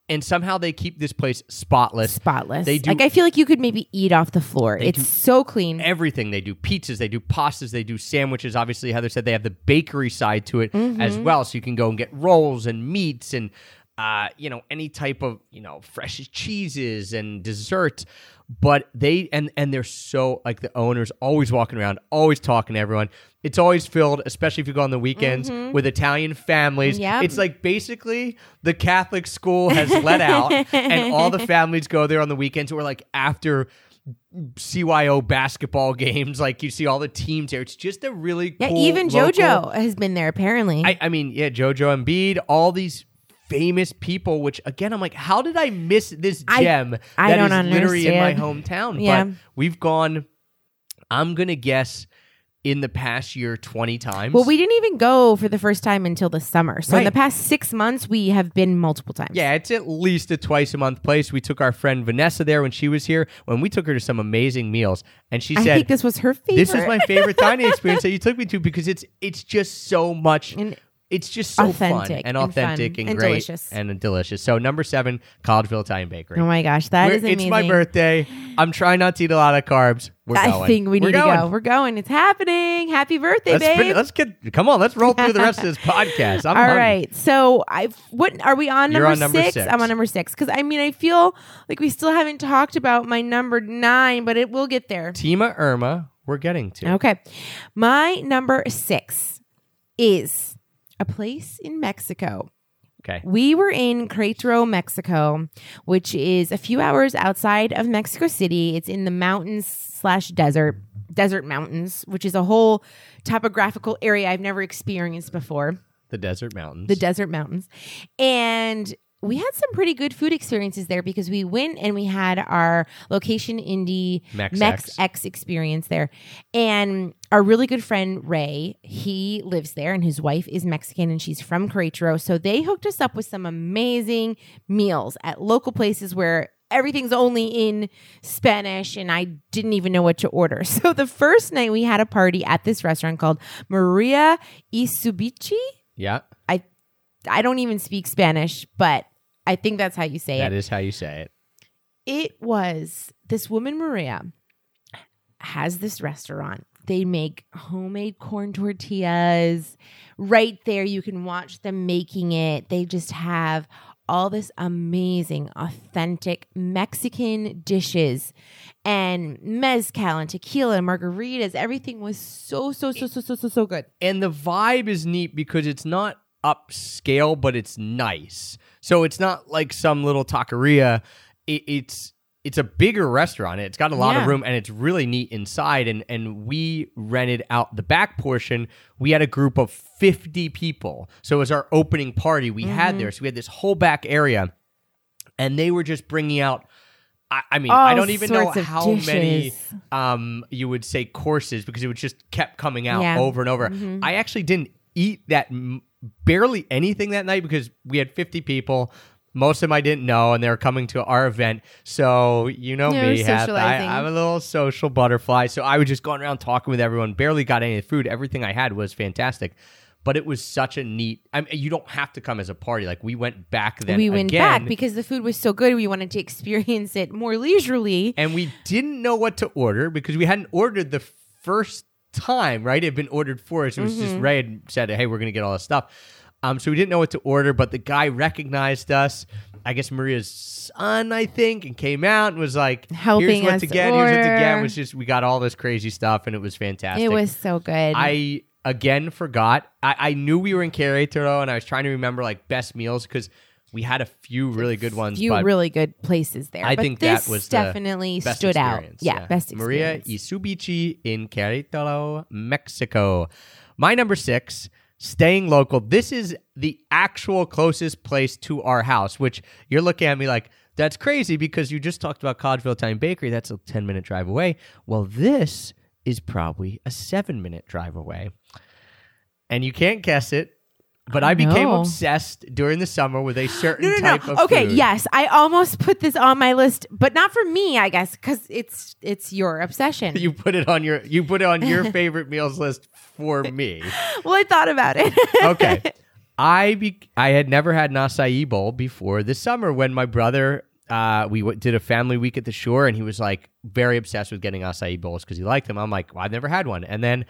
and somehow they keep this place spotless. spotless. They do like I feel like you could maybe eat off the floor. It's so clean. everything. They do pizzas, they do pastas, they do sandwiches. Obviously, Heather said they have the bakery side to it Mm-hmm. as well, so you can go and get rolls and meats and uh, you know any type of you know fresh cheeses and desserts. But they and and they're so like the owners always walking around, always talking to everyone. It's always filled, especially if you go on the weekends with Italian families. Mm-hmm. Yep. It's like basically the Catholic school has let out, and all the [laughs] families go there on the weekends, or like after CYO basketball games. Like you see all the teams there. It's just a really yeah, cool even local- JoJo has been there apparently. I, I mean, yeah, JoJo Embiid, all these famous people. Which again, I'm like, how did I miss this I- gem I that is literally in my hometown? Yeah. But we've gone. I'm gonna guess in the past year 20 times. well, we didn't even go for the first time until the summer. So in the past six months, we have been multiple times. Yeah, it's at least a twice a month place. We took our friend Vanessa there when she was here. When we took her to some amazing meals, and she I said, think this was her favorite. this is my favorite dining [laughs] experience that you took me to because it's it's just so much And it's just so fun authentic and and fun authentic and, and great delicious. and delicious. So number seven, Collegeville Italian Bakery. Oh my gosh, that We're- is amazing. it's my birthday. I'm trying not to eat a lot of carbs. We're I going. think we We're need to going. go. We're going. It's happening. Happy birthday, Let's, babe. fin- let's get come on. Let's roll through the rest of this [laughs] podcast. I'm All hungry. right. So I what are we on You're number, on number six? six. I'm on number six because I mean I feel like we still haven't talked about my number nine, but it will get there. Tima Irma. We're getting to. Okay. My number six is a place in Mexico. Okay. We were in Querétaro, Mexico, which is a few hours outside of Mexico City. It's in the mountains slash desert, desert mountains, which is a whole topographical area I've never experienced before The desert mountains. the desert mountains. And we had some pretty good food experiences there because we went and we had our location indie Mex Mex X. Experience there. And our really good friend Ray, he lives there and his wife is Mexican and she's from Querétaro. So they hooked us up with some amazing meals at local places where everything's only in Spanish and I didn't even know what to order. [laughs] So the first night we had a party at this restaurant called Maria y su Bici. yeah, I don't even speak Spanish, but I think that's how you say that That is how you say it. It was this woman Maria has this restaurant. They make homemade corn tortillas. Right there you can watch them making it. They just have all this amazing authentic Mexican dishes and mezcal and tequila and margaritas. Everything was so so so so so so so good. and the vibe is neat because it's not upscale, but it's nice. So it's not like some little taqueria. It, it's it's a bigger restaurant. It's got a lot of room and it's really neat inside. And and we rented out the back portion. We had a group of fifty people. So it was our opening party we Mm-hmm. had there. So we had this whole back area, and they were just bringing out. I, I mean, I don't even know how many um you would say courses because it would just kept coming out Yeah. Mm-hmm. over and over. I actually didn't eat that m- barely anything that night because we had 50 people. Most of them I didn't know, and they were coming to our event. So you know Yeah, me, I, I'm a little social butterfly. So I was just going around talking with everyone. Barely got any food. Everything I had was fantastic. But it was such a neat. I mean, you don't have to come as a party. Like we went back then. we went again, back because the food was so good. We wanted to experience it more leisurely. and we didn't know what to order because we hadn't ordered the first time, right? It had been ordered for us. It was Mm-hmm. just Ray had said, "Hey, we're going to get all this stuff." Um, so we didn't know what to order, but the guy recognized us. I guess Maria's son, I think, and came out and was like, Helping "Here's what to get. Here's what to get." order. It was just we got all this crazy stuff, and it was fantastic. It was so good. I again forgot. I, I knew we were in Querétaro, and I was trying to remember like best meals because we had a few really good ones. few really good places there. I but think that this was the definitely best stood out. experience. Yeah, best Maria. y su Bici in Querétaro, Mexico. My number six, staying local. This is the actual closest place to our house, which you're looking at me like, that's crazy because you just talked about Collegeville Italian Bakery. That's a 10 minute drive away. Well, this is probably a seven minute drive away. And you can't guess it, but I became No. obsessed during the summer with a certain No, no, type no. of Okay, food. yes, I almost put this on my list, but not for me, I guess, because it's it's your obsession. [laughs] you put it on your you put it on your [laughs] favorite meals list for me. [laughs] well, I thought about it. Okay. I be- I had never had an acai bowl before this summer when my brother uh, we w- did a family week at the shore and he was like very obsessed with getting acai bowls because he liked them. I'm like, well, I've never had one, and then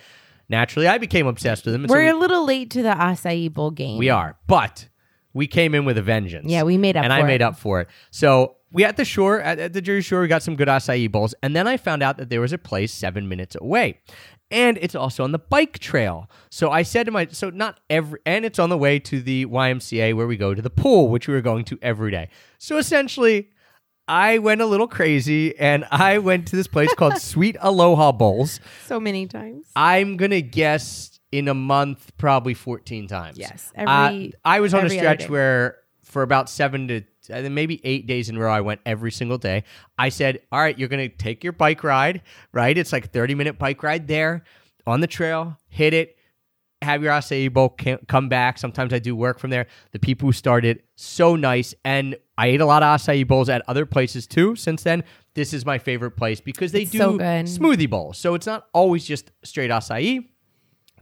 naturally I became obsessed with them. And We're we, a little late to the acai bowl game. we are, but we came in with a vengeance. Yeah, we made up and I it. made up for it. So we at the shore at, at the Jersey Shore, we got some good acai bowls, and then I found out that there was a place seven minutes away, and it's also on the bike trail. So I said to my, so not every, and it's on the way to the YMCA where we go to the pool, which we were going to every day. So essentially. I went a little crazy and I went to this place called [laughs] Sweet Aloha Bowls. So many times. I'm gonna guess in a month, probably 14 times. Yes, Uh, every- I was on a stretch where for about seven to think maybe eight days in a row, I went every single day. I said, "All right, you're gonna take your bike ride, right? It's like a 30 minute bike ride there on the trail. Hit it." Have your acai bowl come back. Sometimes I do work from there. The people who started so nice, and I ate a lot of acai bowls at other places too. Since then, this is my favorite place because they It's do so smoothie bowls. So it's not always just straight acai.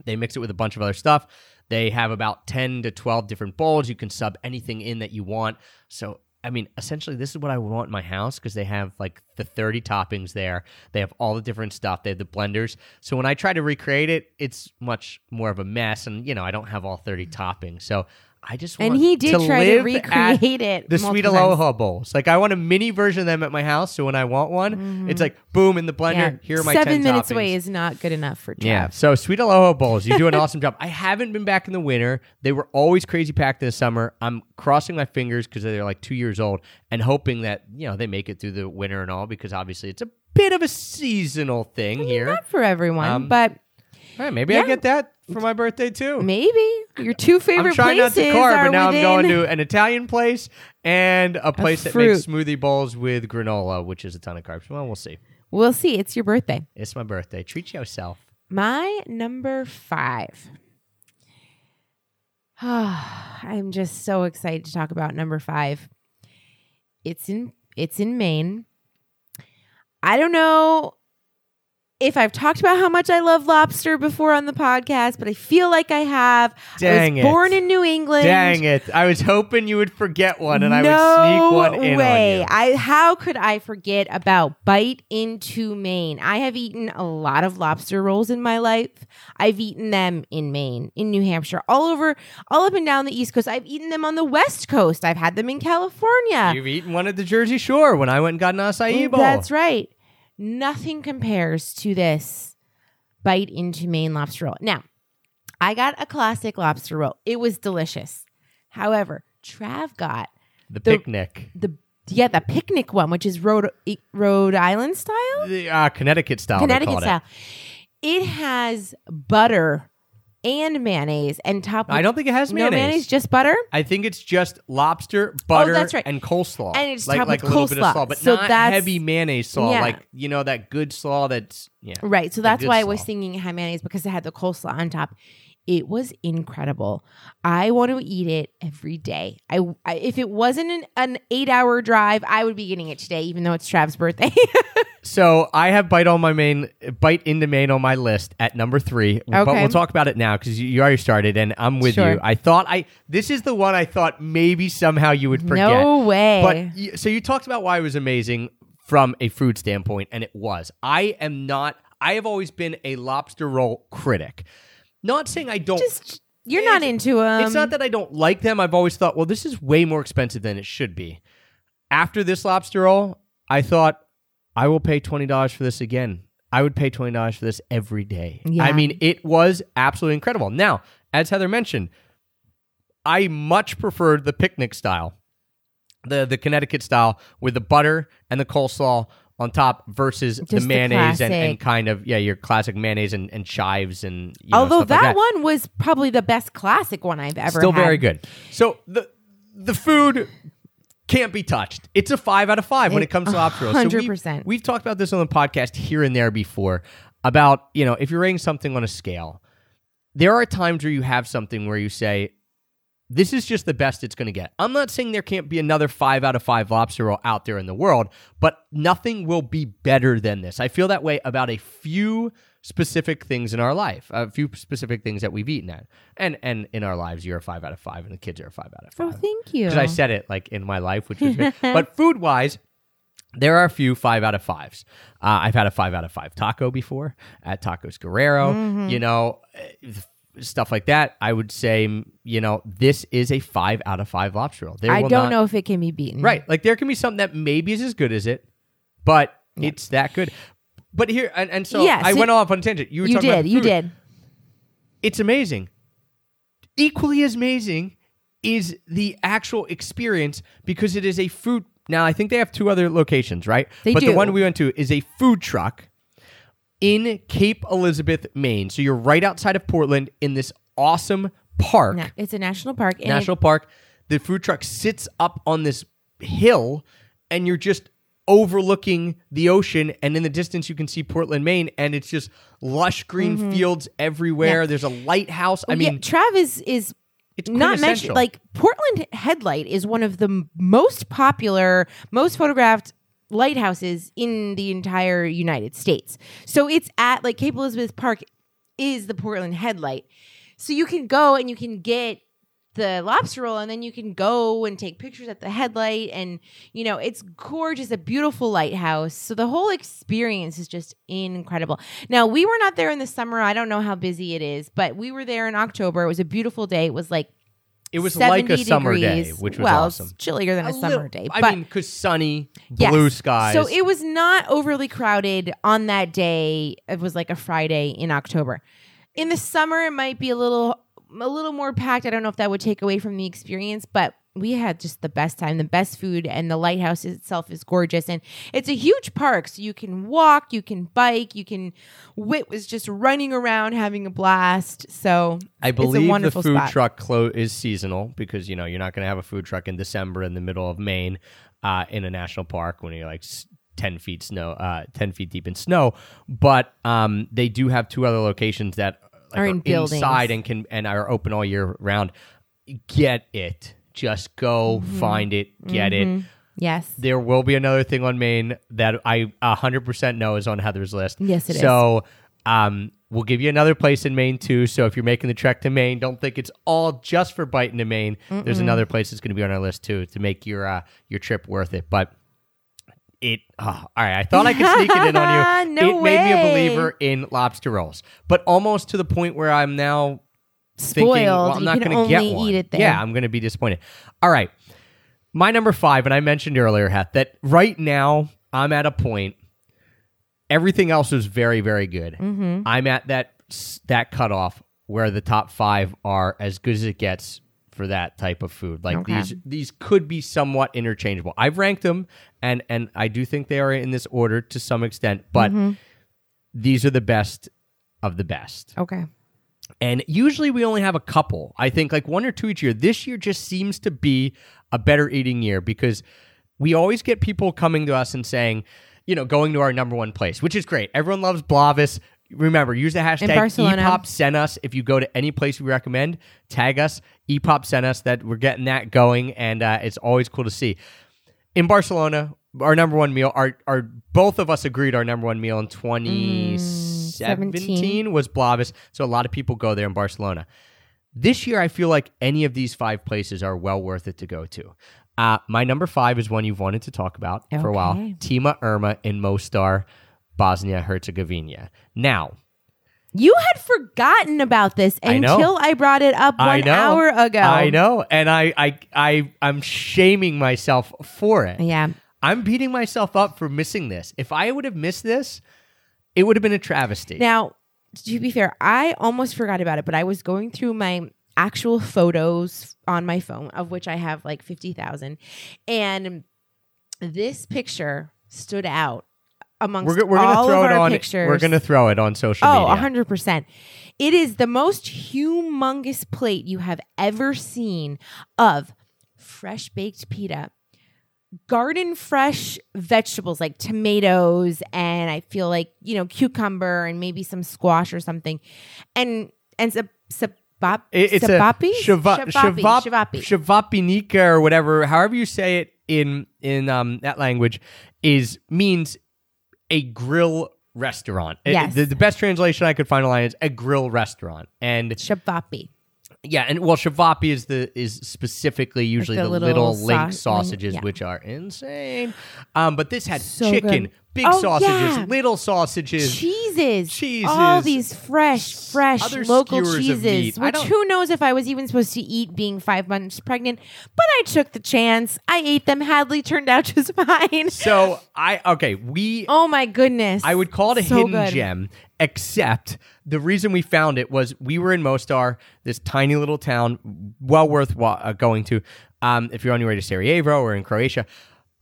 They mix it with a bunch of other stuff. They have about 10 to 12 different bowls. You can sub anything in that you want. So, I mean, essentially, this is what I want in my house because they have like the 30 toppings there. They have all the different stuff. They have the blenders. So, when I try to recreate it, it's much more of a mess. And, you know, I don't have all 30 toppings. So, I just And want he did try to recreate at it The Sweet times. Aloha bowls. Like, I want a mini version of them at my house. So, when I want one, it's like, boom, in the blender. Mm-hmm. Yeah, Here are my seven 10 minutes toppings. away is not good enough for Trav. Yeah. So Sweet Aloha Bowls, you do an [laughs] awesome job. I haven't been back in the winter. They were always crazy packed in the summer. I'm crossing my fingers because they're like two years old and hoping that, you know, they make it through the winter and all because obviously it's a bit of a seasonal thing here. Not for everyone, Um, but All right, maybe I get that for my birthday too. maybe your two favorite places. I'm trying not to carb, are but now. I'm going to an Italian place and a place that makes smoothie bowls with granola, which is a ton of carbs. Well, we'll see. We'll see. It's your birthday. It's my birthday. Treat yourself. My number five. [sighs] I'm just so excited to talk about number five. It's in it's in Maine. I don't know if I've talked about how much I love lobster before on the podcast, but I feel like I have. I Dang was it. born in New England. Dang it. I was hoping you would forget one and I would sneak one in way. on you. I how could I forget about Bite into Maine? I have eaten a lot of lobster rolls in my life. I've eaten them in Maine, in New Hampshire, all over, all up and down the East Coast. I've eaten them on the West Coast. I've had them in California. You've eaten one at the Jersey Shore when I went and got an acai bowl. That's right. Nothing compares to this bite into Maine lobster roll. Now, I got a classic lobster roll. It was delicious. However, Trav got The, the- picnic. the yeah the picnic one, which is Rhode Rhode Island style, The uh, Connecticut style. Connecticut style. It. has butter and mayonnaise and top. I don't think it has mayonnaise. no mayonnaise. just butter. I think it's just lobster, oh, butter, that's right. and coleslaw. And it's like, topped like with a little bit coleslaw. of slaw, but So not that's- heavy mayonnaise slaw. Yeah. Like, you know, that good slaw that's, yeah. Right. So that's good why I was slaw. thinking it had mayonnaise because it had the coleslaw on top. It was incredible. I want to eat it every day. I, I if it wasn't an, an eight hour drive, I would be getting it today, even though it's Trav's birthday. [laughs] So I have bite on my main, bite into main on my list at number three. Okay. But we'll talk about it now because you, you already started, and I'm with Sure. you. I thought I this is the one I thought maybe somehow you would forget. no way. But so you talked about why it was amazing from a food standpoint, and it was. I am not. I have always been a lobster roll critic. Not saying I don't. just You're not into them. it's not that I don't like them. I've always thought, well, this is way more expensive than it should be. After this lobster roll, I thought I will pay twenty dollars for this again. I would pay twenty dollars for this every day. Yeah. I mean, it was absolutely incredible. Now, as Heather mentioned, I much preferred the picnic style, the the Connecticut style with the butter and the coleslaw on top versus the Just the mayonnaise and, and kind of yeah your classic mayonnaise and, and chives and you know, Although stuff like that, that one was probably the best classic one I've ever still had. very good. So the the food can't be touched. It's a five out of five when It- it comes to lobster rolls. 100%. We've talked about this on the podcast here and there before about you know if you're rating something on a scale, there are times where you have something where you say. This is just the best it's going to get. I'm not saying there can't be another five out of five lobster roll out there in the world, but nothing will be better than this. I feel that way about a few specific things in our life, a few specific things that we've eaten at, and and in our lives, you're a five out of five, and the kids are a five out of Oh, five. thank you. Because I said it like in my life, which was [laughs] but food wise, there are a few five out of fives. Uh, I've had a five out of five taco before at Tacos Guerrero. Mm-hmm. You know, eh, stuff like that. I would say, you know, this is a five out of five lobster roll. There I don't not- know if it can be beaten. Right. Like there can be something that maybe is as good as it, but it's that good. But here, and, and so Yes, I it- went off on a tangent. You were You talking about did. You did. It's amazing. Equally as amazing is the actual experience because it is a food. Now, I think they have two other locations, right? They but the one we went to is a food truck in Cape Elizabeth, Maine. So you're right outside of Portland in this awesome park, No, it's a national park. And national park. The food truck sits up on this hill, and you're just overlooking the ocean. And in the distance, you can see Portland, Maine, and it's just lush green fields everywhere. Mm-hmm. Yeah. There's a lighthouse. I Well, yeah, mean, Trav is is it's not mentioned. Like Portland Headlight is one of the most popular, most photographed lighthouses in the entire United States. So it's at like Cape Elizabeth Park is the Portland Headlight. So you can go and you can get the lobster roll and then you can go and take pictures at the headlight. And you know it's gorgeous a beautiful lighthouse. So the whole experience is just incredible. Now we were not there in the summer. I don't know how busy it is but we were there in october. It was a beautiful day. It was like it was like a 70 summer day, which was well, awesome. it's chillier than a, summer little- day I but mean, because sunny, Yes. blue skies. So it was not overly crowded on that day. It was like a Friday in October. In the summer, it might be a little a little more packed. I don't know if that would take away from the experience, but we had just the best time, the best food, and the lighthouse itself is gorgeous. And it's a huge park, so you can walk, you can bike, you can. Wit was just running around having a blast. So I believe the food spot. truck clo- is seasonal because you know you're not going to have a food truck in December in the middle of Maine uh, in a national park when you're like s- ten feet snow, uh, ten feet deep in snow. But um, they do have two other locations that like, Are in buildings. inside and can and are open all year round. Get it? Just go Mm-hmm. find it. Get it. Yes. There will be another thing on Maine that I 100% know is on Heather's list. Yes, it is. so, um, we'll give you another place in Maine too. So if you're making the trek to Maine, don't think it's all just for biting to Maine. There's another place that's going to be on our list too to make your uh, your trip worth it. But it, oh, all right. I thought I could sneak it in on you. [laughs] No it made me a believer in lobster rolls, but almost to the point where I'm now thinking, well, Spoiled. I'm You not going to get one. eat it there. Yeah, I'm going to be disappointed. All right. My number five, and I mentioned earlier, Hat, that right now I'm at a point. Everything else is very, very good. Mm-hmm. I'm at that that cutoff where the top five are as good as it gets for that type of food. Like Okay. these, these could be somewhat interchangeable. I've ranked them, and and I do think they are in this order to some extent. But Mm-hmm. these are the best of the best. Okay. And usually we only have a couple. I think like one or two each year. This year just seems to be a better eating year because we always get people coming to us and saying, you know, going to our number one place, which is great. Everyone loves Blavis. Remember, use the hashtag. EPOP sent us. If you go to any place we recommend, tag us. EPOP sent us that we're getting that going, and uh, it's always cool to see. In Barcelona, our number one meal, our, our both of us agreed our number one meal in 2017 was Blavis. So a lot of people go there in Barcelona. This year, I feel like any of these five places are well worth it to go to. Uh, my number five is one you've wanted to talk about for a while Okay. Tima Irma in Mostar, Bosnia Herzegovina. Now, You had forgotten about this until I brought it up one hour ago. I know, and I, I, I, I'm shaming myself for it. Yeah. I'm beating myself up for missing this. If I would have missed this, it would have been a travesty. Now, to be fair, I almost forgot about it, but I was going through my actual photos on my phone, of which I have like 50,000. And this picture stood out amongst we're, we're all of it our on. pictures. We're gonna throw it on social Oh, media. 100%. It is the most humongous plate you have ever seen of fresh baked pita, garden fresh vegetables like tomatoes and I feel like, you know, cucumber and maybe some squash or something. And and sab- sabap, It- it's sabapi? a shava- Shavapi, shavap- shavapi. shavapinika or whatever, however you say it in in um that language, is means a grill restaurant. It- Yes. the, the best translation I could find online is a grill restaurant, and Shavapi. Yeah, and well, ćevapi is the is specifically usually the the, little little, link link- sausages, yeah. which are insane. Um, but this had So chicken, good. Big Oh, sausages, yeah. little sausages. cheeses, Cheeses. all these fresh, fresh Other local cheeses. Which who knows if I was even supposed to eat being five months pregnant? But I took the chance. I ate them. Hadley turned out [laughs] just fine. so I okay, we Oh my goodness! I would call it a So hidden good. gem, except the reason we found it was we were in Mostar, this tiny little town, well worth wa- uh, going to um, if you're on your way to Sarajevo or in Croatia.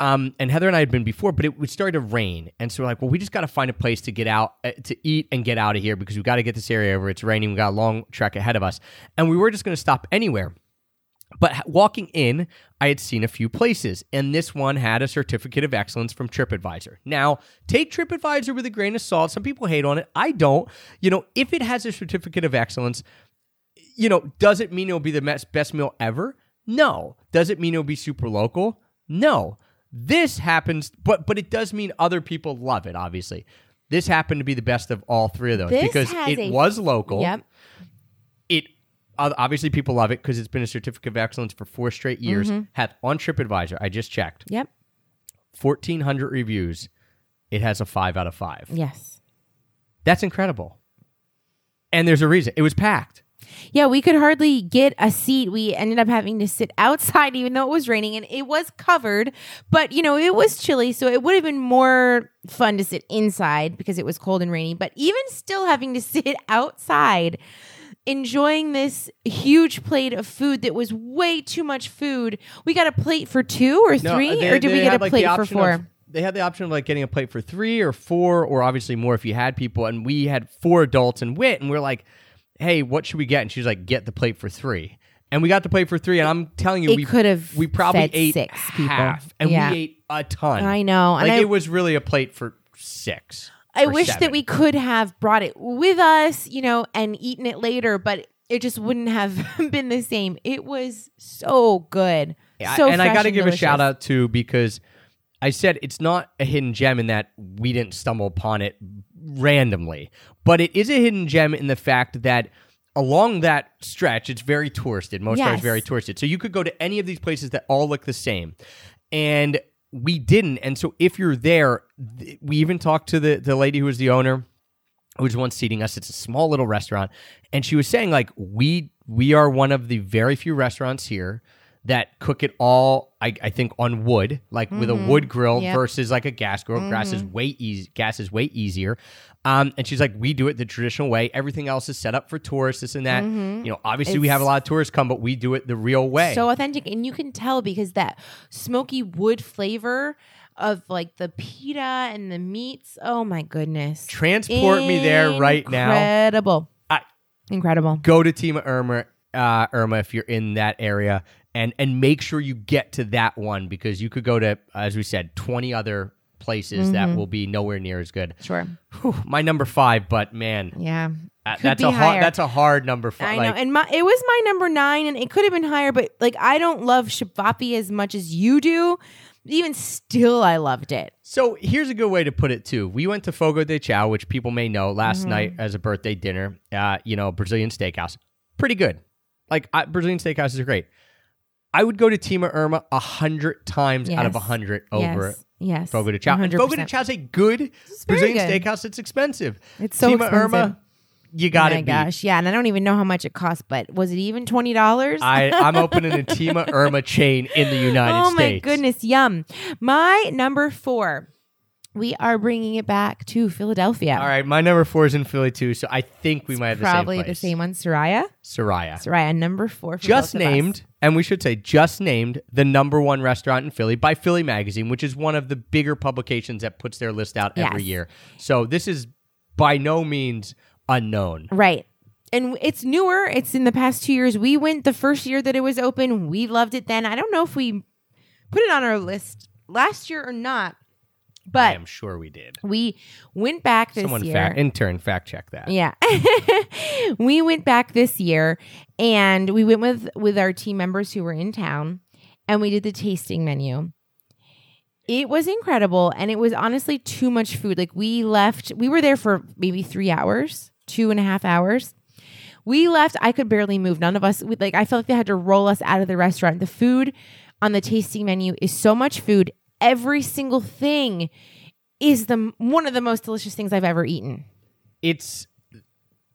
Um, and Heather and I had been before, but it would start to rain, and so we're like, well, we just got to find a place to get out, uh, to eat and get out of here because we got to get this area over. It's raining. We got a long trek ahead of us, and we were just going to stop anywhere. But walking in, I had seen a few places, and this one had a certificate of excellence from TripAdvisor. Now, take TripAdvisor with a grain of salt. Some people hate on it. I don't. You know, if it has a certificate of excellence, you know, does it mean it'll be the best, best meal ever? No. Does it mean it'll be super local? No. This happens, but but it does mean other people love it. Obviously, this happened to be the best of all three of those This because it a- was local Yep. it obviously people love it because it's been a certificate of excellence for four straight years. Mm-hmm. Had on TripAdvisor, I just checked, Yep. fourteen hundred reviews. It has a five out of five. Yes. That's incredible. And there's a reason. It was packed. Yeah, we could hardly get a seat. We ended up having to sit outside, [laughs] even though it was raining and it was covered. But, you know, it was chilly. So it would have been more fun to sit inside because it was cold and rainy. But even still having to [laughs] sit outside, enjoying this huge plate of food that was way too much food. We got a plate for two or three, they- or did we get a like, plate for four? of- they had the option of like getting a plate for three or four, or obviously more if you had people. And we had four adults and wit, and we're like, "Hey, what should we get?" And she's like, "Get the plate for three. And we got the plate for three, and I'm telling you, It we could have we probably ate six people. half, and Yeah. we ate a ton. I know, and like I- it was really a plate for six. I wish seven. that we could have brought it with us, you know, and eaten it later, but it just wouldn't have [laughs] been the same. It was so good. Yeah, so and I got to and give a shout out to because I said it's not a hidden gem in that we didn't stumble upon it randomly, but it is a hidden gem in the fact that along that stretch, it's very touristed. Most are Yes. very touristed, so you could go to any of these places that all look the same, and we didn't. And so if you're there, th- we even talked to the the lady who was the owner who was one seating us. It's a small little restaurant, and she was saying like we we are one of the very few restaurants here that cook it all. I, I think on wood, like with a wood grill Yep. versus like a gas grill. Gas is way easy. Gas is way easier. Um, and she's like, we do it the traditional way. Everything else is set up for tourists, this and that. You know, obviously we have a lot of tourists come, but we do it the real way. So authentic. And you can tell because that smoky wood flavor of like the pita and the meats. Oh my goodness. Transport me there right now. Incredible. I- Incredible. go to Tima Irma, uh, Irma if you're in that area, and and make sure you get to that one because you could go to, as we said, 20 other places Mm-hmm. that will be nowhere near as good. Sure. Whew, my number five, but man, Yeah. uh, that's a hard that's a hard number five. I like, know, and my it was my number nine, and it could have been higher, but like I don't love ćevapi as much as you do. Even still, I loved it. So here's a good way to put it too. We went to Fogo de Chao, which people may know Mm-hmm. last night as a birthday dinner. Uh, you know, Brazilian steakhouse, pretty good. Like I, Brazilian steakhouses are great. I would go to Tima Irma a hundred times out of a hundred over yes, yes, Fogo de Chao. 100%. Fogo de Chao is a good Brazilian good. steakhouse. It's expensive. It's so Tima expensive. Irma, you got it. oh my gosh, yeah, and I don't even know how much it cost, but was it even twenty dollars? I, [laughs] I'm opening a Tima Irma chain in the oh United States. oh States. my goodness, yum! My number four, we are bringing it back to Philadelphia. All right, my number four is in Philly too, so I think we might have the probably same the same one, Suraya. Suraya. Suraya, number four. For just both of us. named, and we should say just named the number one restaurant in Philly by Philly Magazine, which is one of the bigger publications that puts their list out every Yes. year. So this is by no means unknown. Right. And it's newer. It's in the past two years. We went the first year that it was open. We loved it then. I don't know if we put it on our list last year or not, I but am sure we did. we went back this Someone year. fact intern fact check that. Yeah. [laughs] we went back this year and we went with with our team members who were in town and we did the tasting menu. It was incredible and it was honestly too much food. Like we left, we were there for maybe three hours, two and a half hours. We left, I could barely move. None of us, we, like, I felt like they had to roll us out of the restaurant. The food on the tasting menu is so much food. Every single thing is the one of the most delicious things I've ever eaten. It's,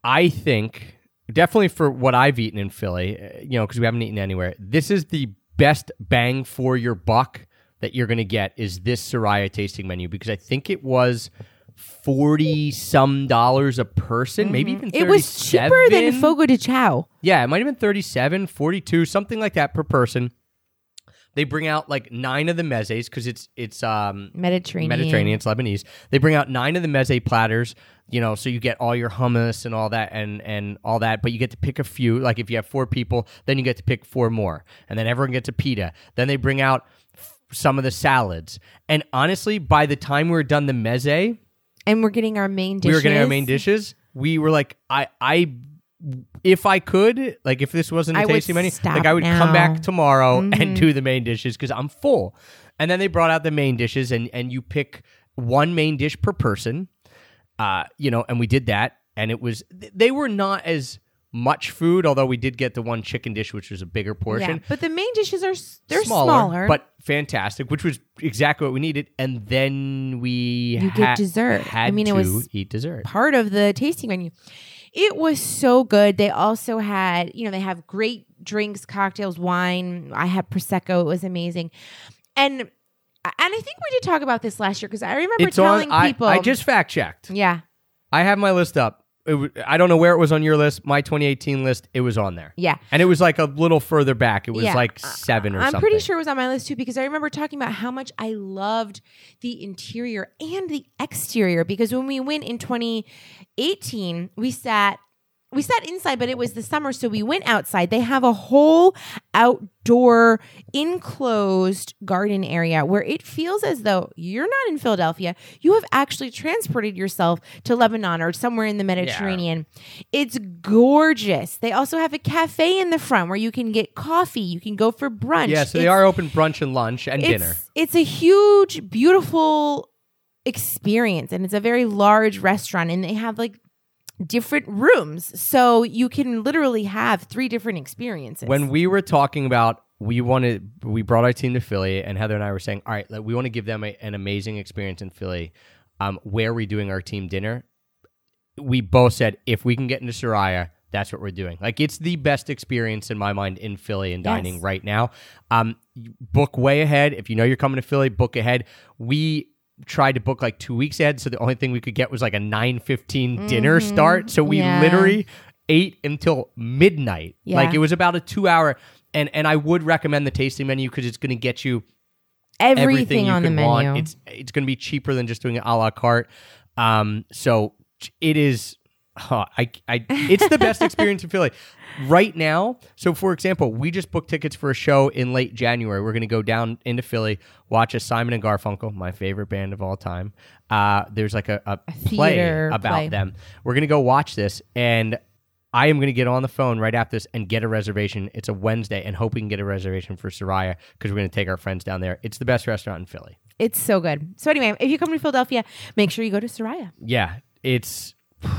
I think, definitely for what I've eaten in Philly, uh, you know, because we haven't eaten anywhere, this is the best bang for your buck that you're going to get is this Suraya tasting menu because I think it was 40 some dollars a person, maybe even 37. It was cheaper than Fogo de Chao. Yeah, it might have been 37, 42, something like that per person. They bring out like nine of the mezes because it's it's um Mediterranean. Mediterranean, it's Lebanese. They bring out nine of the meze platters, you know, so you get all your hummus and all that and and all that, but you get to pick a few. Like if you have four people, then you get to pick four more, and then everyone gets a pita. Then they bring out f- some of the salads, and honestly, by the time we were done the meze, And we're getting our main dishes. we were getting our main dishes. We were like, I, I, if I could, like, if this wasn't a I tasting menu, like, I would come now. Mm-hmm. back tomorrow and do the main dishes because I'm full. And then they brought out the main dishes, and and you pick one main dish per person, uh, you know, and we did that, and it was they were not as much food, although we did get the one chicken dish, which was a bigger portion Yeah, but the main dishes are they're smaller, but fantastic, which was exactly what we needed. And then we You get ha- dessert. I mean, it was eat dessert. part of the tasting menu. It was so good. They also had, you know, they have great drinks, cocktails, wine. I had prosecco. It was amazing, and and I think we did talk about this last year because I remember It's telling on. I, people. I just fact checked. yeah, I have my list up. It w- I don't know where it was on your list. My 2018 list. It was on there. yeah. And it was like a little further back. It was Yeah. like seven or I'm something. pretty sure it was on my list too because I remember talking about how much I loved the interior and the exterior because when we went in 2018, we sat we sat inside, but it was the summer, so we went outside. They have a whole outdoor enclosed garden area where it feels as though you're not in Philadelphia. You have actually transported yourself to Lebanon or somewhere in the Mediterranean. It's gorgeous. They also have a cafe in the front where you can get coffee, you can go for brunch. Yeah, so they are open brunch and lunch and it's, dinner. It's a huge, beautiful experience, and it's a very large restaurant, and they have like different rooms, so you can literally have three different experiences. When we were talking about we wanted, we brought our team to Philly, and Heather and I were saying, all right, like, we want to give them a, an amazing experience in Philly. Um, where are we doing our team dinner? We both said if we can get into Suraya, that's what we're doing. Like it's the best experience in my mind in Philly and dining Yes. right now. Um, book way ahead. If you know you're coming to Philly, book ahead. We tried to book like two weeks ahead, so the only thing we could get was like a nine fifteen dinner start. So we Mm-hmm. Yeah. literally ate until midnight. Yeah. Like it was about a two hour. And and I would recommend the tasting menu because it's going to get you everything, everything you on the menu. want. It's it's going to be cheaper than just doing it a la carte. Um, so it is. I, I, it's the best experience in Philly right now. So, for example, we just booked tickets for a show in late January. We're going to go down into Philly, watch a Simon and Garfunkel, my favorite band of all time. Uh, there's like a, a, play about play. them. We're going to go watch this, and I am going to get on the phone right after this and get a reservation. It's a Wednesday, and hope we can get a reservation for Suraya because we're going to take our friends down there. It's the best restaurant in Philly. it's so good. So anyway, if you come to Philadelphia, make sure you go to Suraya. Yeah, it's. [sighs]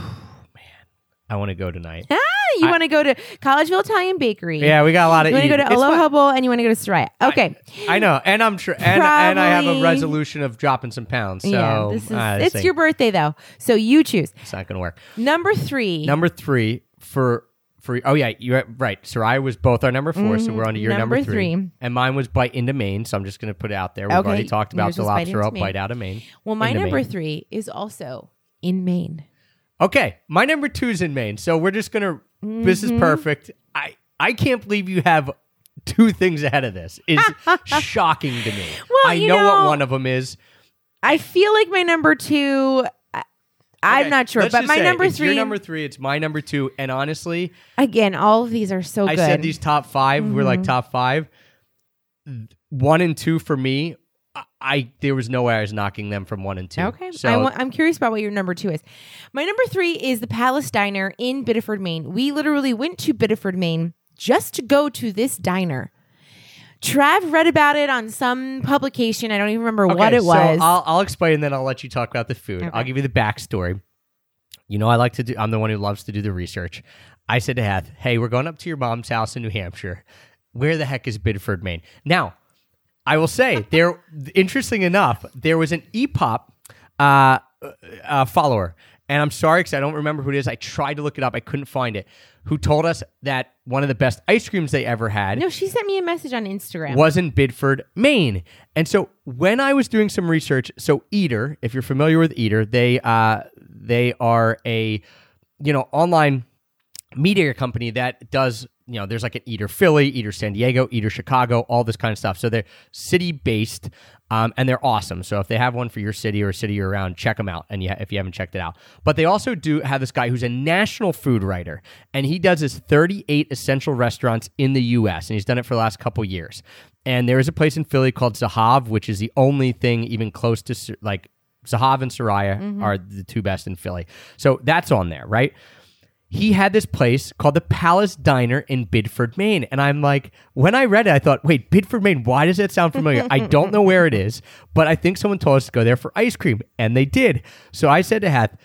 I want to go tonight. Ah, you want to go to Collegeville Italian Bakery. yeah, we got a lot of. You want to go to Aloha. Bowl and you want to go to Suraya. Okay. I know, and I'm sure, and, and I have a Probably- resolution of dropping some pounds. So yeah, this is uh, it's your birthday though, so you choose. It's not going to work. Number three. Number three for for oh yeah, you're right. Suraya was both our number 4 so we're on to your number, Mm-hmm. Number three. three. and mine was bite into Maine. So I'm just going to put it out there. We've Okay, already talked about yours the was Bite lobster into roll Maine. bite out of Maine. well, my into number Maine. three is also in Maine. Okay, my number two is in Maine. So we're just gonna. This Mm-hmm. is perfect. I I can't believe you have two things ahead of this. Is [laughs] shocking to me. Well, I you know, what one of them is. I feel like my number two. I'm Okay, not sure, but my number it's three. Your number three. It's my number two. And honestly, again, all of these are so I good. said these top 5 were Mm-hmm. like top five. One and two for me. I, I there was no way I was knocking them from one and two. Okay. So I I'm curious about what your number two is. My number three is the Palace Diner in Biddeford, Maine. We literally went to Biddeford, Maine just to go to this diner. Trav read about it on some publication. I don't even remember what it so was. I'll, I'll explain, and then I'll let you talk about the food. Okay. I'll give you the backstory. You know, I like to do. I'm the one who loves to do the research. I said to Heth, "Hey, we're going up to your mom's house in New Hampshire. Where the heck is Biddeford, Maine?" Now, I will say there. Interesting enough, there was an EPOP uh, uh, follower, and I'm sorry because I don't remember who it is. I tried to look it up, I couldn't find it. Who told us that one of the best ice creams they ever had no, she sent me a message on Instagram. was in Biddeford, Maine. And so when I was doing some research, so Eater, if you're familiar with Eater, they uh they are a you know online media company that does you know there's like an Eater Philly, Eater San Diego, Eater Chicago, all this kind of stuff. So they're city based. Um, and they're awesome. So if they have one for your city or a city you're around, check them out. And yeah, if you haven't checked it out, but they also do have this guy who's a national food writer, and he does his 38 essential restaurants in the U.S. and he's done it for the last couple years. And there is a place in Philly called Zahav, which is the only thing even close to like Zahav and Suraya are the two best in Philly. So that's on there, right? He had this place called the Palace Diner in Biddeford, Maine. And I'm like, when I read it, I thought, wait, Biddeford, Maine, why does that sound familiar? I don't know where it is, but I think someone told us to go there for ice cream. And they did. So I said to Heth,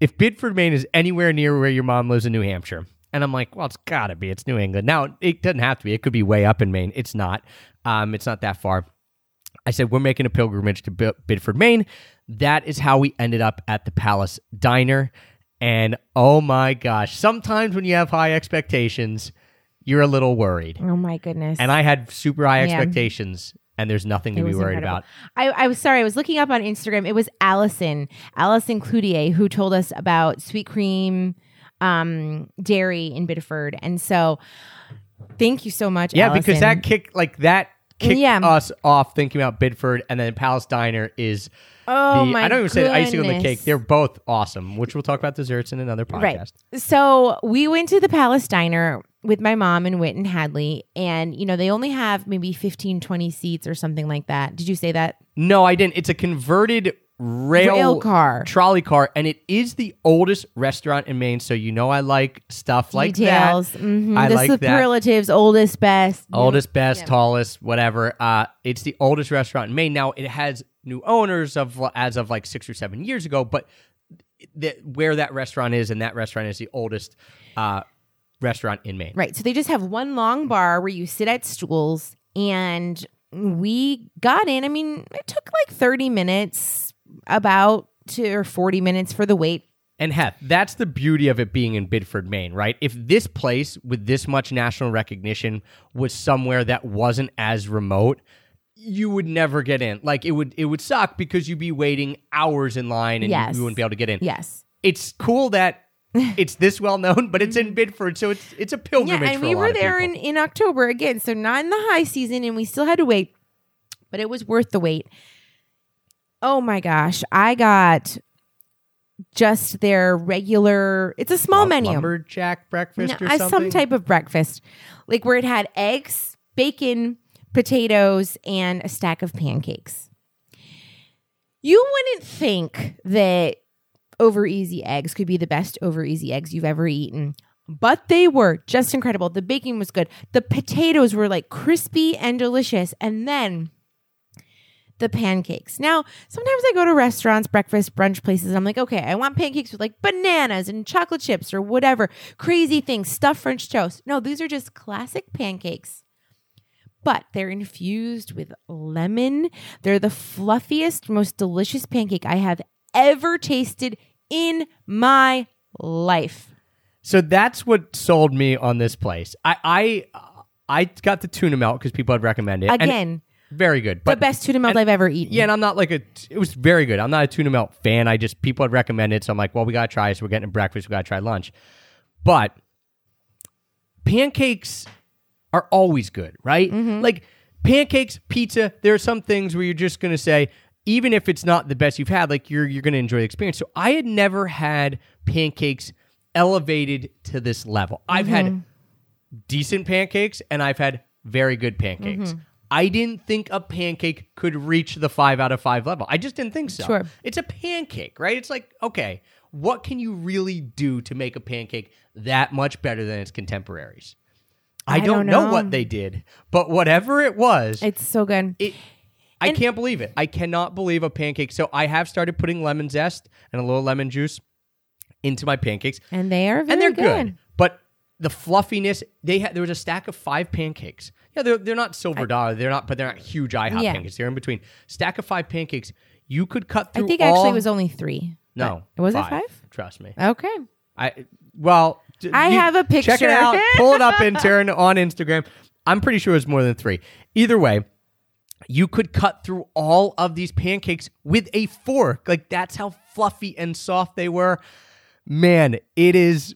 if Biddeford, Maine is anywhere near where your mom lives in New Hampshire, and I'm like, well, it's got to be. It's New England. Now, it doesn't have to be. It could be way up in Maine. It's not. Um, it's not that far. I said, we're making a pilgrimage to Bi- Biddeford, Maine. That is how we ended up at the Palace Diner. And oh my gosh, sometimes when you have high expectations, you're a little worried. oh my goodness. And I had super high Yeah. expectations, and there's nothing to be worried incredible. about. I, I was sorry. I was looking up on Instagram. It was Allison, Allison Cloutier, who told us about sweet cream um, dairy in Biddeford. And so, thank you so much. Yeah, because that kicked like that kicked Yeah. us off thinking about Biddeford and then Palace Diner is. Oh the, my I don't even say the icing on the cake. They're both awesome, which we'll talk about desserts in another podcast. Right. So we went to the Palace Diner with my mom and Whit and Hadley. And, you know, they only have maybe 15, 20 seats or something like that. Did you say that? No, I didn't. It's a converted rail, Rail car. trolley car, and it is the oldest restaurant in Maine. So you know I like stuff like Details. that. Mhm. I the like that. superlatives, oldest, best. Oldest, best, Yeah. tallest, whatever. Uh, it's the oldest restaurant in Maine. Now it has new owners of as of like six or seven years ago, but the, where that restaurant is and that restaurant is the oldest uh, restaurant in Maine. Right. So they just have one long bar where you sit at stools and we got in. I mean, it took like 30 minutes, about to or 40 minutes for the wait. And that's the beauty of it being in Biddeford, Maine, right? If this place with this much national recognition was somewhere that wasn't as remote, you would never get in. Like it would it would suck because you'd be waiting hours in line and you- Yes. you, wouldn't be able to get in. Yes. It's cool that [laughs] it's this well known, but it's in Biddeford, so it's it's a pilgrimage. Yeah, and we were there in, in October again, so not in the high season, and we still had to wait, but it was worth the wait. Oh my gosh, I got just their regular. It's a small menu. lumberjack breakfast No, or uh, some type of breakfast, like where it had eggs, bacon, potatoes, and a stack of pancakes. You wouldn't think that over easy eggs could be the best over easy eggs you've ever eaten, but they were just incredible. The baking was good. The potatoes were like crispy and delicious. And then the pancakes. Now, sometimes I go to restaurants, breakfast, brunch places, and I'm like, okay, I want pancakes with like bananas and chocolate chips or whatever crazy things, stuffed French toast. No, these are just classic pancakes. But they're infused with lemon. They're the fluffiest, most delicious pancake I have ever tasted in my life. So that's what sold me on this place. I I I got the tuna melt because people had recommended it. and Again, very good. But, the best tuna melt and- I've ever eaten. yeah, and I'm not like a. It was very good. I'm not a tuna melt fan. I just people had recommended, it, so I'm like, well, we gotta try. it. So we're getting breakfast. We gotta try lunch. But pancakes are always good, right? Mm-hmm. Like pancakes, pizza. There are some things where you're just gonna say, even if it's not the best you've had, like you're you're gonna enjoy the experience. So I had never had pancakes elevated to this level. I've Mm-hmm. had decent pancakes and I've had very good pancakes. Mm-hmm. I didn't think a pancake could reach the five out of five level. I just didn't think so. Sure. It's a pancake, right? It's like, okay, what can you really do to make a pancake that much better than its contemporaries? I, I don't, don't know. know. what they did, but whatever it was, It's so good. it I can't believe it. I cannot believe a pancake. So I have started putting lemon zest and a little lemon juice into my pancakes and they are very and they're good. good. But the fluffiness, they had there was a stack of five pancakes. Yeah, they're they're not silver dollar. They're not, but they're not huge IHOP Yeah. pancakes. They're in between. Stack of five pancakes. You could cut I think all, actually it was only three. no. Was it five? Trust me. Okay. I well. I you- have a picture. Check it out. Pull it up, intern, [laughs] on Instagram. I'm pretty sure it's more than three. Either way, you could cut through all of these pancakes with a fork. Like that's how fluffy and soft they were. Man, it is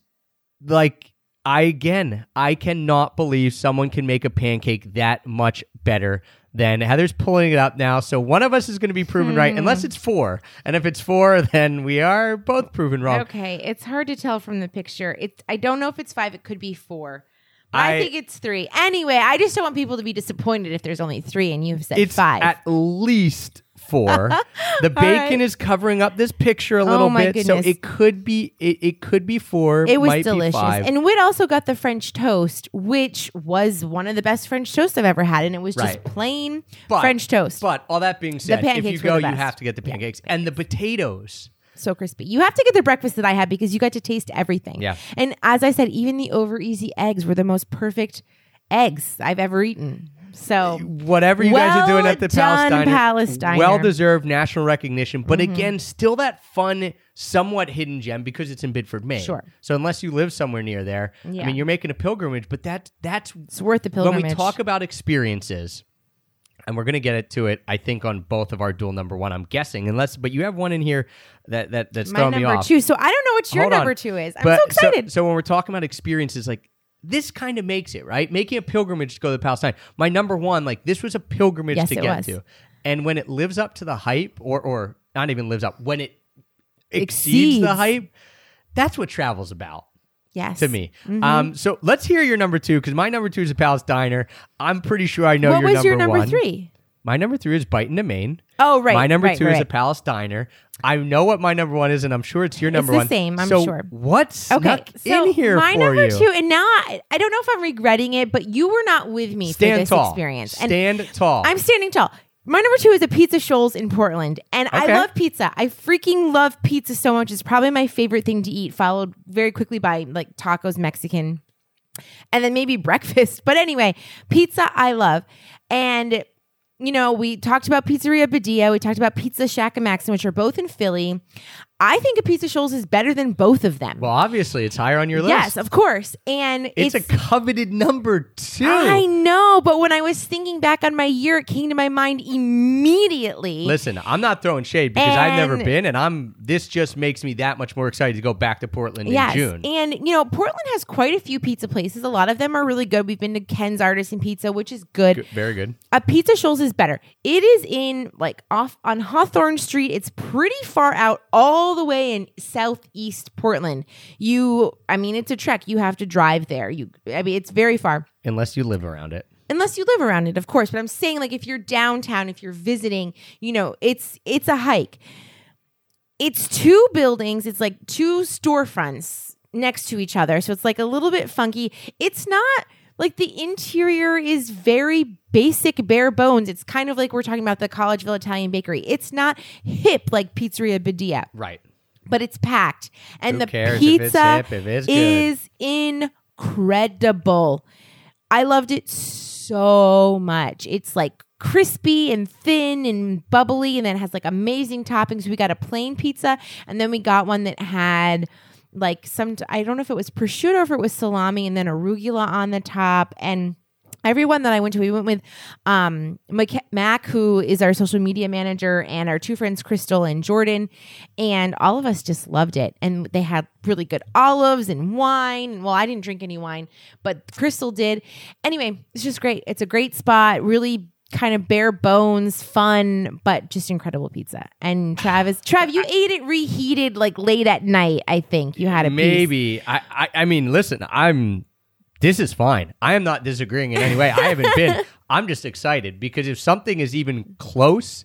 like I again, I cannot believe someone can make a pancake that much better than Heather's pulling it up now. So one of us is going to be proven right, Hmm. unless it's four. And if it's four, [laughs] then we are both proven wrong. Okay. It's hard to tell from the picture. It's I don't know if it's five. It could be four. I, I- think it's three. Anyway, I just don't want people to be disappointed if there's only three and you've said It's five. at least four. [laughs] the bacon right. is covering up this picture a oh little Oh bit, so it could be it, it could be four. it was delicious. And Whit also got the French toast, which was one of the best French toasts I've ever had. And it was just plain But- French toast. But all that being said, if you go, you have to get the Yeah, pancakes and the potatoes. so crispy. You have to get the breakfast that I had because you got to taste everything. Yeah. And as I said, even the over easy eggs were the most perfect eggs I've ever eaten. So Whatever you guys are doing at the done, Palace Diner, well deserved national recognition. But Mm-hmm. again, still that fun, somewhat hidden gem because it's in Biddeford, Maine. Sure. So unless you live somewhere near there, I mean, you're making a pilgrimage. But that that's it's worth the pilgrimage. When we talk about experiences, and we're gonna get it to it, I think on both of our dual number one. I'm guessing, unless, but you have one in here that that that's my throwing me number off. two. So I don't know what your Hold on. number two is. I'm But- so excited. So, when we're talking about experiences, like this kind of makes it right. Making a pilgrimage to go to Palace Diner. My number one, like this was a pilgrimage Yes, to get was. to, and when it lives up to the hype, or or not even lives up, when it exceeds, Exceeds. the hype, that's what travel's about yes. to me. Mm-hmm. Um, so let's hear your number two because my number two is a Palace Diner. I'm pretty sure I know What your was number your number one. three? My number three is Bite Into Maine. Oh, right. My number right, two is a. Palace Diner. I know what my number one is, and I'm sure it's your number one. it's the one. same, I'm so sure. What's Okay, so in here my number you? two, and now I, I don't know if I'm regretting it, but you were not with me for this tall. experience. And Stand tall. I'm standing tall. My number two is Apizza Scholls in Portland. And I love pizza. I freaking love pizza so much. It's probably my favorite thing to eat, followed very quickly by like tacos, Mexican, and then maybe breakfast. [laughs] But anyway, pizza I love. And you know, we talked about Pizzeria Beddia, we talked about Pizza Shackamaxon, which are both in Philly. I think Apizza Scholls is better than both of them. well, obviously, it's higher on your list. yes, of course. And it's, a coveted number two. I know, but when I was thinking back on my year, it came to my mind immediately. Listen, I'm not throwing shade because I've never been, and I'm. This just makes me that much more excited to go back to Portland Yes. in June. And, you know, Portland has quite a few pizza places. A lot of them are really good. We've been to Ken's Artisan Pizza, which is good. Good- Very good. Apizza Scholls is better. It is in like off on Hawthorne Street. It's pretty far out, all the way in southeast Portland. You, I mean, it's a trek. You have to drive there. You, I mean, it's very far. Unless you live around it. unless you live around it of course but i'm saying like if you're downtown if you're visiting you know it's it's a hike it's two buildings it's like two storefronts next to each other so it's like a little bit funky it's not Like the interior is very basic, bare bones. It's kind of like we're talking about the Collegeville Italian Bakery. It's not hip like Pizzeria Beddia, Right. but it's packed. And Who the cares if it's pizza hip, if it's good? is incredible. I loved it so much. It's like crispy and thin and bubbly, and then it has like amazing toppings. We got a plain pizza, and then we got one that had like some, I don't know if it was prosciutto or if it was salami, and then arugula on the top. And everyone that I went to, we went with um, Mac, Mac, who is our social media manager, and our two friends, Crystal and Jordan. And all of us just loved it. And they had really good olives and wine. Well, I didn't drink any wine, but Crystal did. Anyway, it's just great. It's a great spot, really kind of bare bones, fun, but just incredible pizza. And Travis, [laughs] Trav, you ate it reheated like late at night, I think. You had a. Maybe. I, I I mean, listen, I'm this is fine. I am not disagreeing in any way. I haven't been. [laughs] I'm just excited because if something is even close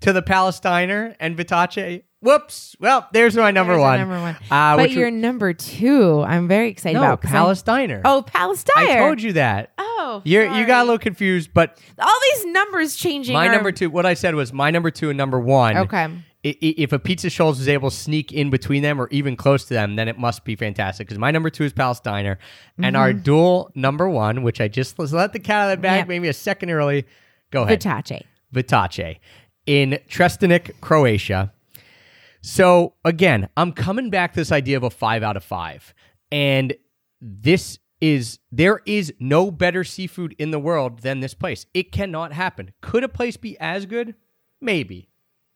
to the Palace Diner and Vitace, whoops. Well, there's my number There's one. Number one. Uh, but your number two, I'm very excited no, about. Palace Diner. Oh, Palace Diner. I told you that. Oh, You're, you got a little confused, but all these numbers changing. my are- number two, what I said was my number two and number one. Okay. If Apizza Scholls is able to sneak in between them or even close to them, then it must be fantastic. Because my number two is Palace Diner, and our dual number one, which I just let's the cat out of the bag, Yep. maybe a second early. Go ahead, Vitace. Vitace in Trstenik, Croatia. So again, I'm coming back to this idea of a five out of five, and this is there is no better seafood in the world than this place. It cannot happen. Could a place be as good? Maybe.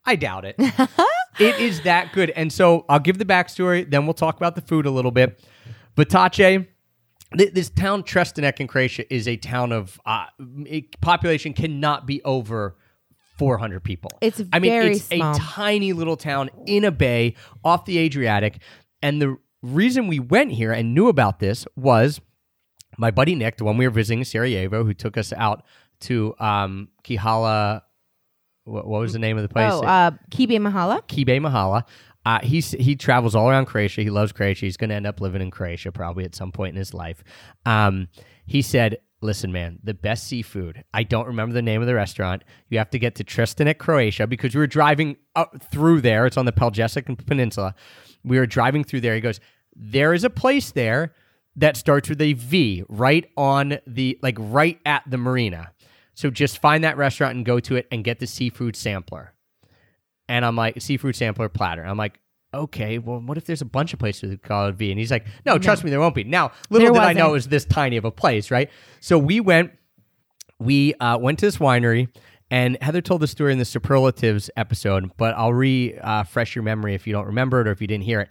I doubt it. [laughs] it is that good. And so I'll give the backstory, then we'll talk about the food a little bit. Vitace, th- this town Trstenik in Croatia is a town of uh, population cannot be over 400 people. It's I mean, very it's small. a tiny little town in a bay off the Adriatic. And the reason we went here and knew about this was my buddy Nick, the one we were visiting in Sarajevo, who took us out to um, Kihala. What, what was the name of the place? Oh, uh, Kibe Mahala. Kibe Mahala. Uh, he's he travels all around Croatia. He loves Croatia. He's going to end up living in Croatia probably at some point in his life. Um, he said, "Listen, man, the best seafood. I don't remember the name of the restaurant. You have to get to Trstenik Croatia, because we were driving up through there. It's on the Pelješac Peninsula. We were driving through there. He goes, there is a place there that starts with a V, right on the like right at the marina. So just find that restaurant and go to it and get the seafood sampler." And I'm like, seafood sampler platter. I'm like, okay, well, what if there's a bunch of places call it V? And he's like, no, trust me, there won't be. Now, little There did I know wasn't. it was this tiny of a place, right? So we went, we uh, went to this winery, and Heather told the story in the superlatives episode, but I'll refresh your memory if you don't remember it or if you didn't hear it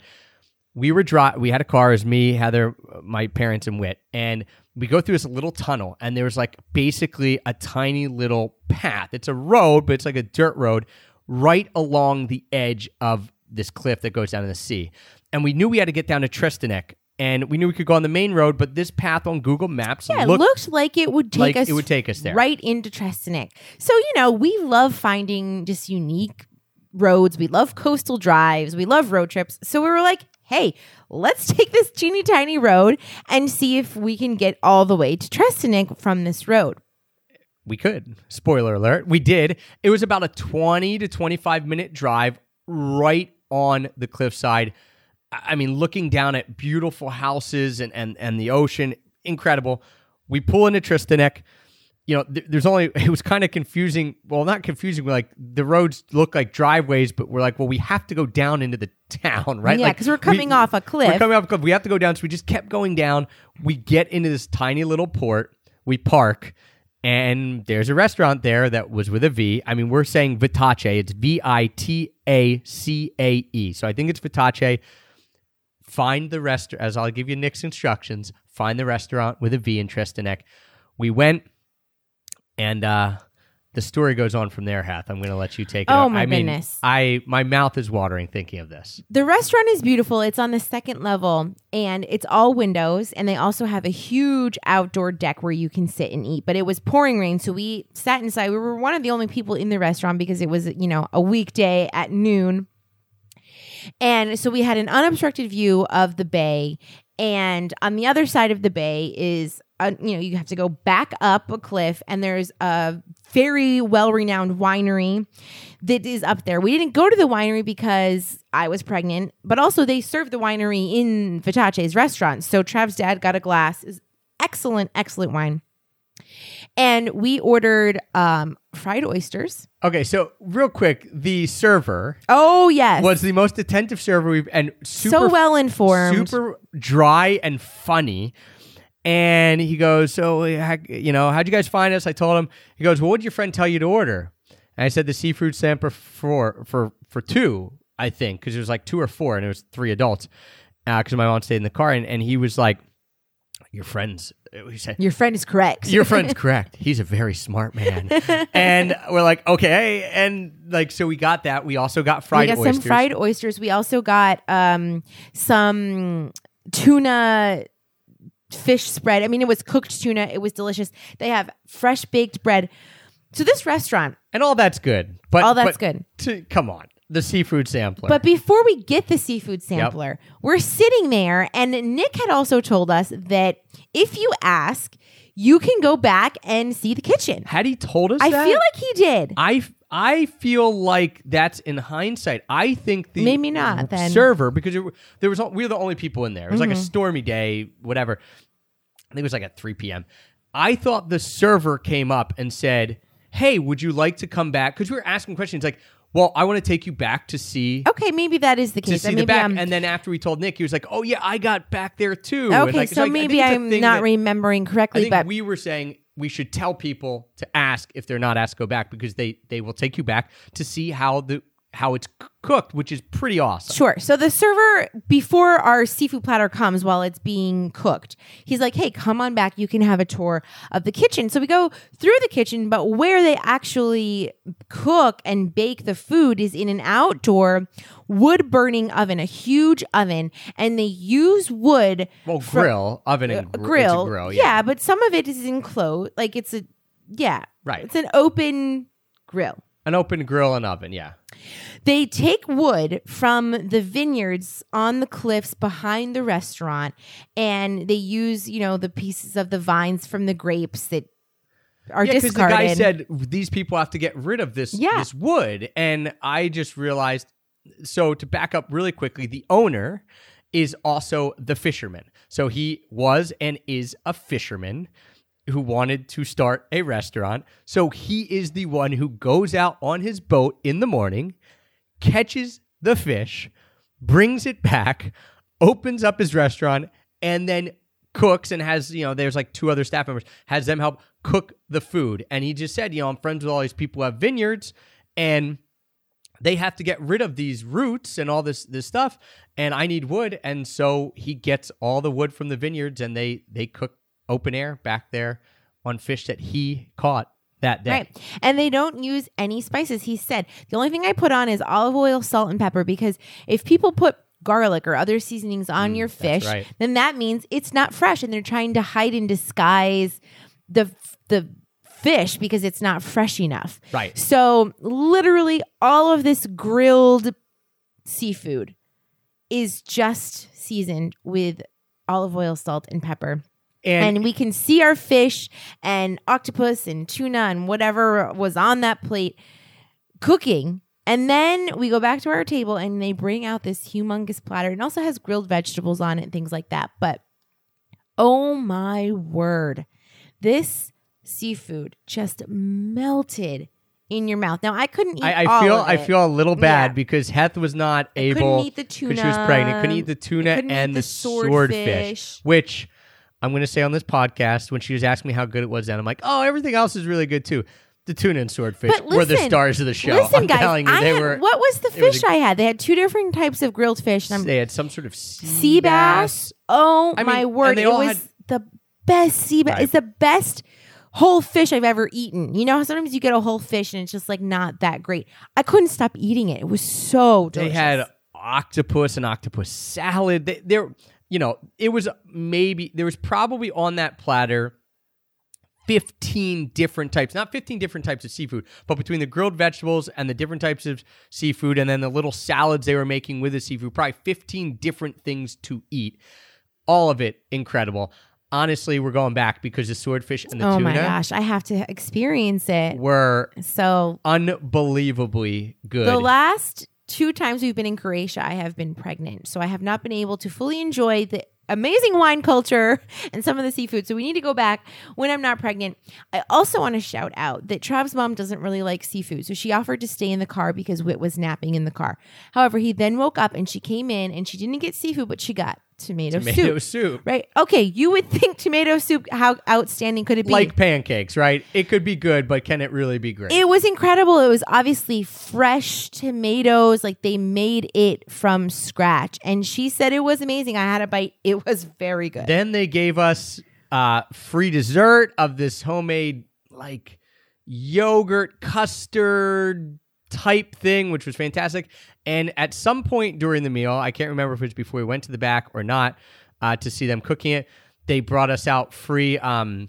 we were dri we had a car, it was me, Heather, my parents, and Whit, and we go through this little tunnel, and there was like basically a tiny little path. It's a road, but it's like a dirt road right along the edge of this cliff that goes down to the sea. And we knew we had to get down to Trstenik, and we knew we could go on the main road, but this path on Google Maps Yeah, it looked looked like it would take like us it would take us there. right into Trstenik. So, you know, we love finding just unique roads. We love coastal drives. We love road trips. So we were like, hey, let's [laughs] take this teeny tiny road and see if we can get all the way to Trstenik from this road. We could. Spoiler alert. We did. It was about a 20 to 25 minute drive right on the cliffside. I mean, looking down at beautiful houses and, and, and the ocean, incredible. We pull into Trstenik. You know, th- there's only, [laughs] it was kind of confusing. Well, not confusing, but like the roads look like driveways, but we're like, well, we have to go down into the [laughs] town, right? Yeah, Like, 'cause we're coming off a cliff. We're coming off a cliff. We have to go down. So we just kept going down. We get into this tiny little port. We park and there's a restaurant there that was with a V. I mean, we're saying Vitace. It's V I T A C A E. So I think it's Vitace. Find the restaurant, as I'll give you Nick's instructions. Find the restaurant with a V in Trstenik. We went, and uh, the story goes on from there. Hath, I'm going to let you take it. Oh, my I mean, goodness. I my mouth is watering thinking of this. The restaurant is beautiful. It's on the second level and it's all windows. And they also have a huge outdoor deck where you can sit and eat. But it was pouring rain. So we sat inside. We were one of the only people in the restaurant because it was, you know, a weekday at noon. And so we had an unobstructed view of the bay And on the other side of the bay is, uh, you know, you have to go back up a cliff, and there's a very well renowned winery that is up there. We didn't go to the winery because I was pregnant, but also they serve the winery in Vitace's restaurant. So Trav's dad got a glass. Is excellent, excellent wine. And we ordered um, fried oysters. Okay, so real quick, the server Oh yes, was the most attentive server we've and super so well informed. super dry and funny. And he goes, "So, you know, how'd you guys find us?" I told him. He goes, "Well, what did your friend tell you to order?" And I said the seafood sampler for for for two, I think, because it was like two or four, and it was three adults. Because my mom stayed in the car, and, and he was like, "Your friend's," he said, Your friend is correct. your friend's [laughs] correct. He's a very smart man. and we're like, okay. And like, so we got that. We also got fried we got oysters. some fried oysters. We also got um, some tuna fish spread. I mean, it was cooked tuna. It was delicious. They have fresh baked bread. So this restaurant, and all that's good. But All that's but good. To, come on, the seafood sampler. but before we get the seafood sampler, we're sitting there, and Nick had also told us that if you ask, you can go back and see the kitchen. had he told us I that? feel like he did. I I feel like that's in hindsight. I think the Maybe not, then. Mm-hmm. server because it, there was we were the only people in there. It was like a stormy day, whatever. I think it was like at three p.m. I thought the server came up and said, "Hey, would you like to come back?" Because we were asking questions like, "Well, I want to take you back to see." Okay, maybe that is the To case. see the maybe back, I'm- and then after we told Nick, he was like, "Oh yeah, I got back there too." okay, And like, so like, I maybe think it's a I'm thing not that- remembering I correctly, think but we were saying we should tell people to ask if they're not asked to go back because they they will take you back to see how the how it's cooked, which is pretty awesome. Sure. So the server, before our seafood platter comes while it's being cooked, he's like, hey, come on back. You can have a tour of the kitchen. So we go through the kitchen, but where they actually cook and bake the food is in an outdoor wood burning oven, a huge oven, and they use wood. Well, grill, oven, and uh, gr- grill. It's a grill, yeah. yeah. but some of it is enclosed. Like it's a, yeah. Right. It's an open grill. An open grill and oven, yeah. They take wood from the vineyards on the cliffs behind the restaurant and they use, you know, the pieces of the vines from the grapes that are Yeah, because the guy said these people have to get rid of this Yeah. this wood, and I just realized. So to back up really quickly, the owner is also the fisherman. So he was and is a fisherman who wanted to start a restaurant. So he is the one who goes out on his boat in the morning, catches the fish, brings it back, opens up his restaurant, and then cooks and has, you know, there's like two other staff members, has them help cook the food. And he just said, you know, I'm friends with all these people who have vineyards and they have to get rid of these roots and all this this stuff and I need wood and so he gets all the wood from the vineyards and they they cook open air back there on fish that he caught that day. Right. And they don't use any spices. He said, the only thing I put on is olive oil, salt, and pepper because if people put garlic or other seasonings on your fish, Mm, right. then that means it's not fresh and they're trying to hide and disguise the the fish because it's not fresh enough. Right. So literally all of this grilled seafood is just seasoned with olive oil, salt, and pepper And, and we can see our fish and octopus and tuna and whatever was on that plate cooking. And then we go back to our table and they bring out this humongous platter. and also has grilled vegetables on it and things like that. But oh my word, this seafood just melted in your mouth. Now I couldn't eat. I, all I feel I feel a little bad Yeah. because Heth was not I couldn't able eat the tuna because she was pregnant. Couldn't eat the tuna and the the, swordfish. swordfish, which I'm going to say on this podcast when she was asking me how good it was, and I'm like, oh, everything else is really good too. The tuna and swordfish But were the stars of the show. Listen, I'm guys, telling you, I they had, were. what was the it was fish a- I had? They had two different types of grilled fish. And I'm They had some sort of sea, sea bass. Oh I mean, my word! It was had- the best sea bass. Right. It's the best whole fish I've ever eaten. You know, sometimes you get a whole fish and it's just like not that great. I couldn't stop eating it. It was so delicious. They had octopus and octopus salad. They, there, you know, it was maybe there was probably on that platter. 15 different types, not 15 different types of seafood, but between the grilled vegetables and the different types of seafood and then the little salads they were making with the seafood, probably 15 different things to eat. all of it incredible. Honestly, we're going back because the swordfish and the oh tuna my gosh, I have to experience it. were So unbelievably good. the last two times we've been in Croatia, I have been pregnant. So I have not been able to fully enjoy the amazing wine culture [laughs] and some of the seafood. So we need to go back when I'm not pregnant. I also want to shout out that Trav's mom doesn't really like seafood. So she offered to stay in the car because Whit was napping in the car. However, he then woke up and she came in and she didn't get seafood, but she got tomato, Tomato soup. soup. Right. Okay. You would think tomato soup, how outstanding could it be? Like pancakes, right? It could be good, but can it really be great? It was incredible. It was obviously fresh tomatoes, like they made it from scratch. And she said it was amazing. I had a bite. It was very good. Then they gave us uh, free dessert of this homemade like yogurt custard type thing, which was fantastic. And at some point during the meal, I can't remember if it was before we went to the back or not, uh, to see them cooking it. They brought us out free. Um,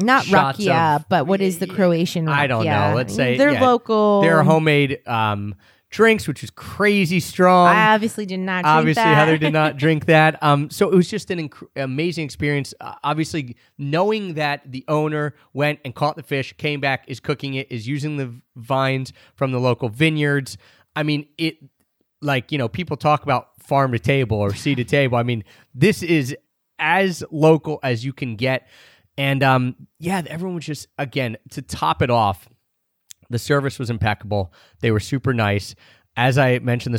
Not shots rakia, of- but what is the Croatian? Rakia? I don't know. Let's say they're yeah, local. They're homemade um, drinks, which is crazy strong. I obviously did not. drink obviously that. heather did not [laughs] drink that um so it was just an inc- amazing experience uh, obviously knowing that the owner went and caught the fish came back is cooking it is using the vines from the local vineyards i mean it like you know people talk about farm to table or sea to table i mean this is as local as you can get and um yeah everyone was just again to top it off the service was impeccable. They were super nice. As I mentioned, the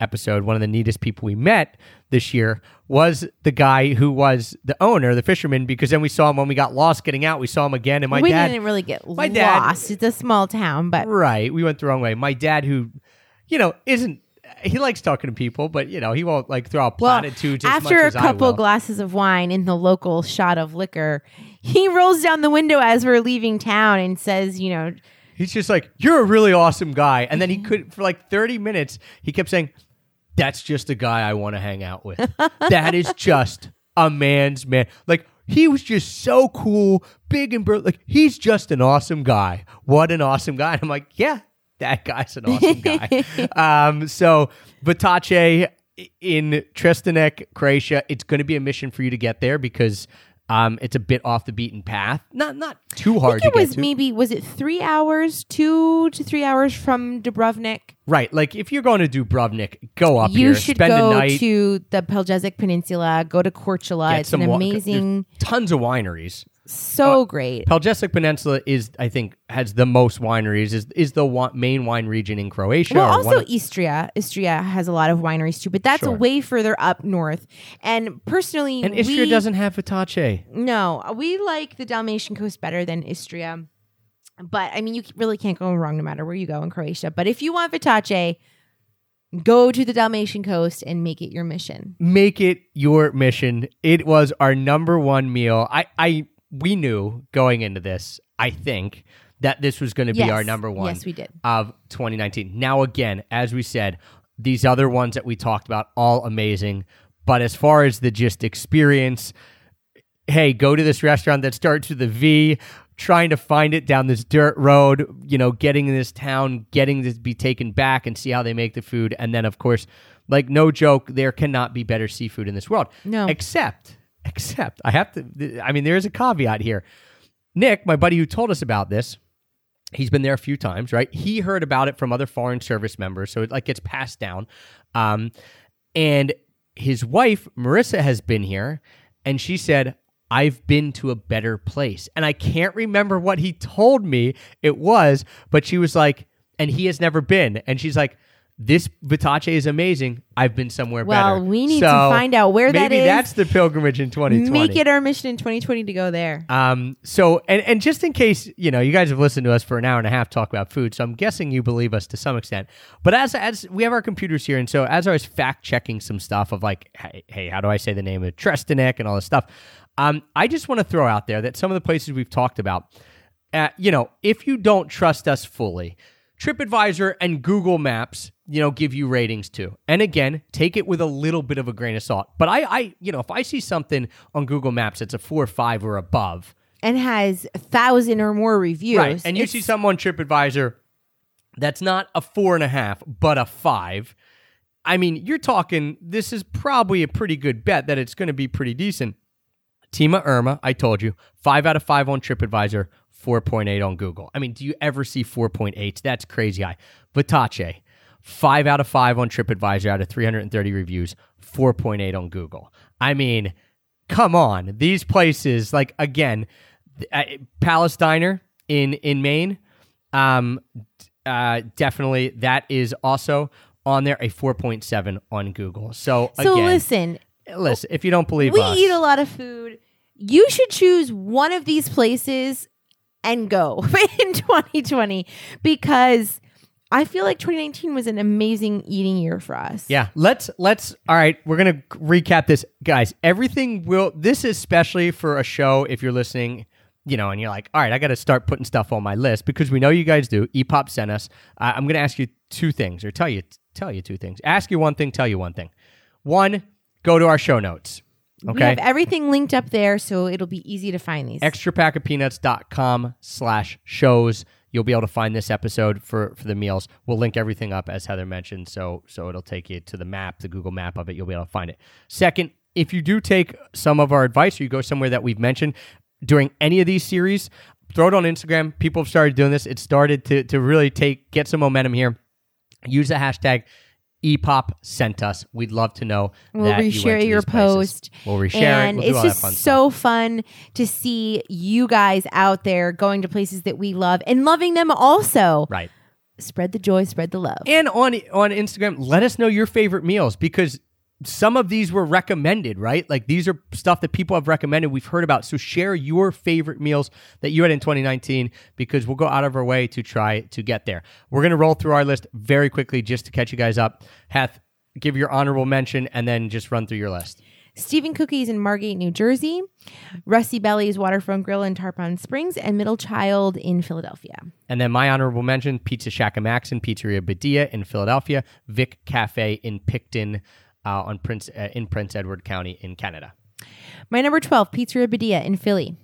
episode, one of the neatest people we met this year was the guy who was the owner, the fisherman, because then we saw him when we got lost getting out. We saw him again, and my we dad. didn't really get my dad- It's a small town, but Right. We went the wrong way. My dad, who, you know, isn't. He likes talking to people, but you know he won't like throw out well, platitudes. as after much a couple glasses of wine in the local shot of liquor, he rolls down the window as we're leaving town and says, "You know, He's just like, "You're a really awesome guy," and then he could for like 30 minutes. He kept saying, "That's just a guy I want to hang out with. that is [laughs] just a man's man." Like he was just so cool, big and bur- like he's just an awesome guy. What an awesome guy! And I'm like, yeah, that guy's an awesome guy. [laughs] um, so Vitace in Trstenik, Croatia. It's going to be a mission for you to get there because. Um, it's a bit off the beaten path. Not not too hard I think to it get was to. maybe was it three hours, two to three hours from Dubrovnik. Right. Like if you're going to Dubrovnik, go up you here, should spend go a night, to the Pelješac Peninsula, go to Korčula. It's an amazing, tons of wineries. So great. Pelješac Peninsula is, I think, has the most wineries. is is the wa- main wine region in Croatia. Well, also of- Istria. Istria has a lot of wineries too, but that's Sure. way further up north. And personally, and Istria we, doesn't have Vitace. No, we like the Dalmatian coast better than Istria. But I mean, you really can't go wrong no matter where you go in Croatia. But if you want Vitace, go to the Dalmatian coast and make it your mission. Make it your mission. It was our number one meal. I, I, we knew going into this. I think that this was going to be Yes. our number one. Yes, we did. of 2019. Now, again, as we said, these other ones that we talked about, all amazing. But as far as the just experience, hey, go to this restaurant that starts with a V, trying to find it down this dirt road, you know, getting in this town, getting this be taken back and see how they make the food. And then, of course, like no joke, there cannot be better seafood in this world. No. Except, except, I have to, I mean, there is a caveat here. Nick, my buddy who told us about this, he's been there a few times, right? He heard about it from other foreign service members, so it like gets passed down. Um, and his wife Marissa has been here, and she said, "I've been to a better place." And I can't remember what he told me it was, but she was like, "And he has never been," and she's like. This Vitace is amazing. I've been somewhere Well, better. Well, we need to find out where that is. maybe that's the pilgrimage in 2020. Make it our mission in 2020 to go there. Um, so and and just in case you know, you guys have listened to us for an hour and a half talk about food, so I'm guessing you believe us to some extent. But as as we have our computers here, and so as I was fact checking some stuff of like, hey, hey, how do I say the name of Trstenik and all this stuff, um, I just want to throw out there that some of the places we've talked about, uh, you know, if you don't trust us fully. TripAdvisor and Google Maps, you know, give you ratings too. And again, take it with a little bit of a grain of salt. But I, I, you know, if I see something on Google Maps that's a four or five or above, And has a thousand or more reviews. Right. And you see someone on TripAdvisor that's not a four and a half, but a five. I mean, you're talking, this is probably a pretty good bet that it's going to be pretty decent. Tima Irma, I told you, five out of five on TripAdvisor, 4.8 on Google. I mean, do you ever see 4.8? That's crazy high. Vitace, five out of five on TripAdvisor out of 330 reviews, 4.8 on Google. I mean, come on. These places, like, again, uh, Palace Diner in, in Maine, um, uh, definitely that is also on there, a 4.7 on Google. So, So again, listen, listen, if you don't believe we us, eat a lot of food. You should choose one of these places and go [laughs] in 2020 because I feel like 2019 was an amazing eating year for us. Yeah, let's let's all right, we're going to recap this guys. Everything will this is especially for a show if you're listening, you know, and you're like, "All right, I got to start putting stuff on my list because we know you guys do. EPOP sent us. Uh, I'm going to ask you two things or tell you tell you two things. Ask you one thing, tell you one thing. One, go to our show notes. Okay, we have everything linked up there, so it'll be easy to find these. extrapackofpeanuts.com slash shows you'll be able to find this episode for for the meals. We'll link everything up as heather mentioned so so it'll take you to the map the google map of it. You'll be able to find it. Second if you do take some of our advice or you go somewhere that we've mentioned during any of these series throw it on instagram. People have started doing this. It started to to really take get some momentum here. Use the hashtag epop sent us we'd love to know We'll you reshare to your post. we'll reshare and it we'll it's just fun stuff. so fun to see you guys out there going to places that we love and loving them also. right Spread the joy, spread the love. And on on Instagram, let us know your favorite meals because some of these were recommended, right? Like these are stuff that people have recommended, we've heard about. So share your favorite meals that you had in 2019 because we'll go out of our way to try to get there. We're going to roll through our list very quickly just to catch you guys up. Heth, give your honorable mention and then just run through your list. Stephen Cookies in Margate, New Jersey, Rusty Belly's Waterfront Grill in Tarpon Springs, and Middle Child in Philadelphia. And then my honorable mention, Pizza Shackamaxon and Pizzeria Beddia in Philadelphia, Vic Cafe in Picton uh, on Prince uh, in Prince Edward County in Canada. My number 12, Pizzeria Beddia in Philly.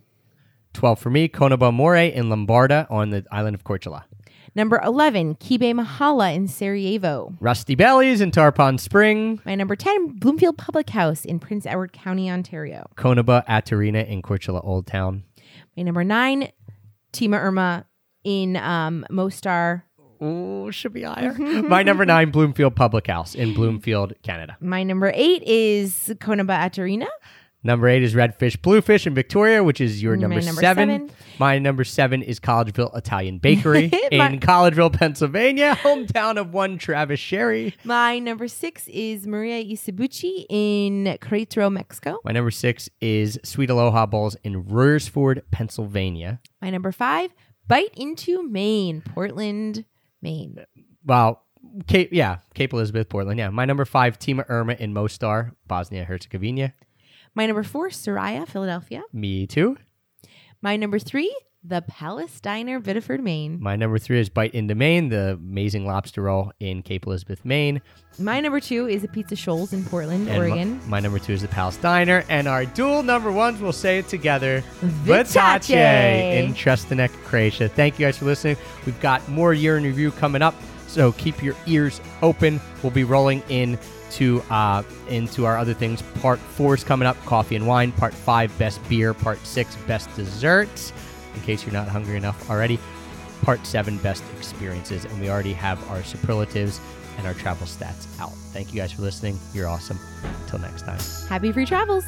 12 for me, Konoba More in Lumbarda on the island of Korčula. Number 11, Kibe Mahala in Sarajevo. Rusty Bellies in Tarpon Spring, My number 10, Bloomfield Public House in Prince Edward County, Ontario. Konoba Aterina in Korčula Old Town. My number 9, Tima Irma in um, Mostar. Ooh, should be higher. Mm-hmm. My number nine, [laughs] Bloomfield Public House in Bloomfield, Canada. My number 8 is Konoba Aterina. Number eight is Redfish Bluefish in Victoria, which is your number, number seven. seven. My number seven is Collegeville Italian Bakery [laughs] in Collegeville, Pennsylvania, [laughs] hometown of one Travis Sherry. My number 6 is Maria y su Bici in Querétaro, Mexico. My number six is Sweet Aloha Bowls in Royersford, Pennsylvania. My number 5, Bite into Maine, Portland, Maine. Well, Cape, yeah, Cape Elizabeth, Portland. Yeah, my number five, Tima Irma in Mostar, Bosnia Herzegovina. My number 4, Suraya, Philadelphia. Me too. My number 3, The Palace Diner, Biddeford, Maine. My number three is Bite into Maine, the amazing lobster roll in Cape Elizabeth, Maine. My number 2 is Apizza Scholls in Portland, And Oregon. My, my number two is the Palace Diner. And our dual number ones, we'll say it together. Vitace. in Trstenik, Croatia. Thank you guys for listening. We've got more year in review coming up, so keep your ears open. We'll be rolling in to uh, into our other things. Part four is coming up, coffee and wine. Part five, best beer. Part six, best desserts. In case you're not hungry enough already. Part seven, best experiences, and we already have our superlatives and our travel stats out. Thank you guys for listening. You're awesome. Until next time. Happy free travels.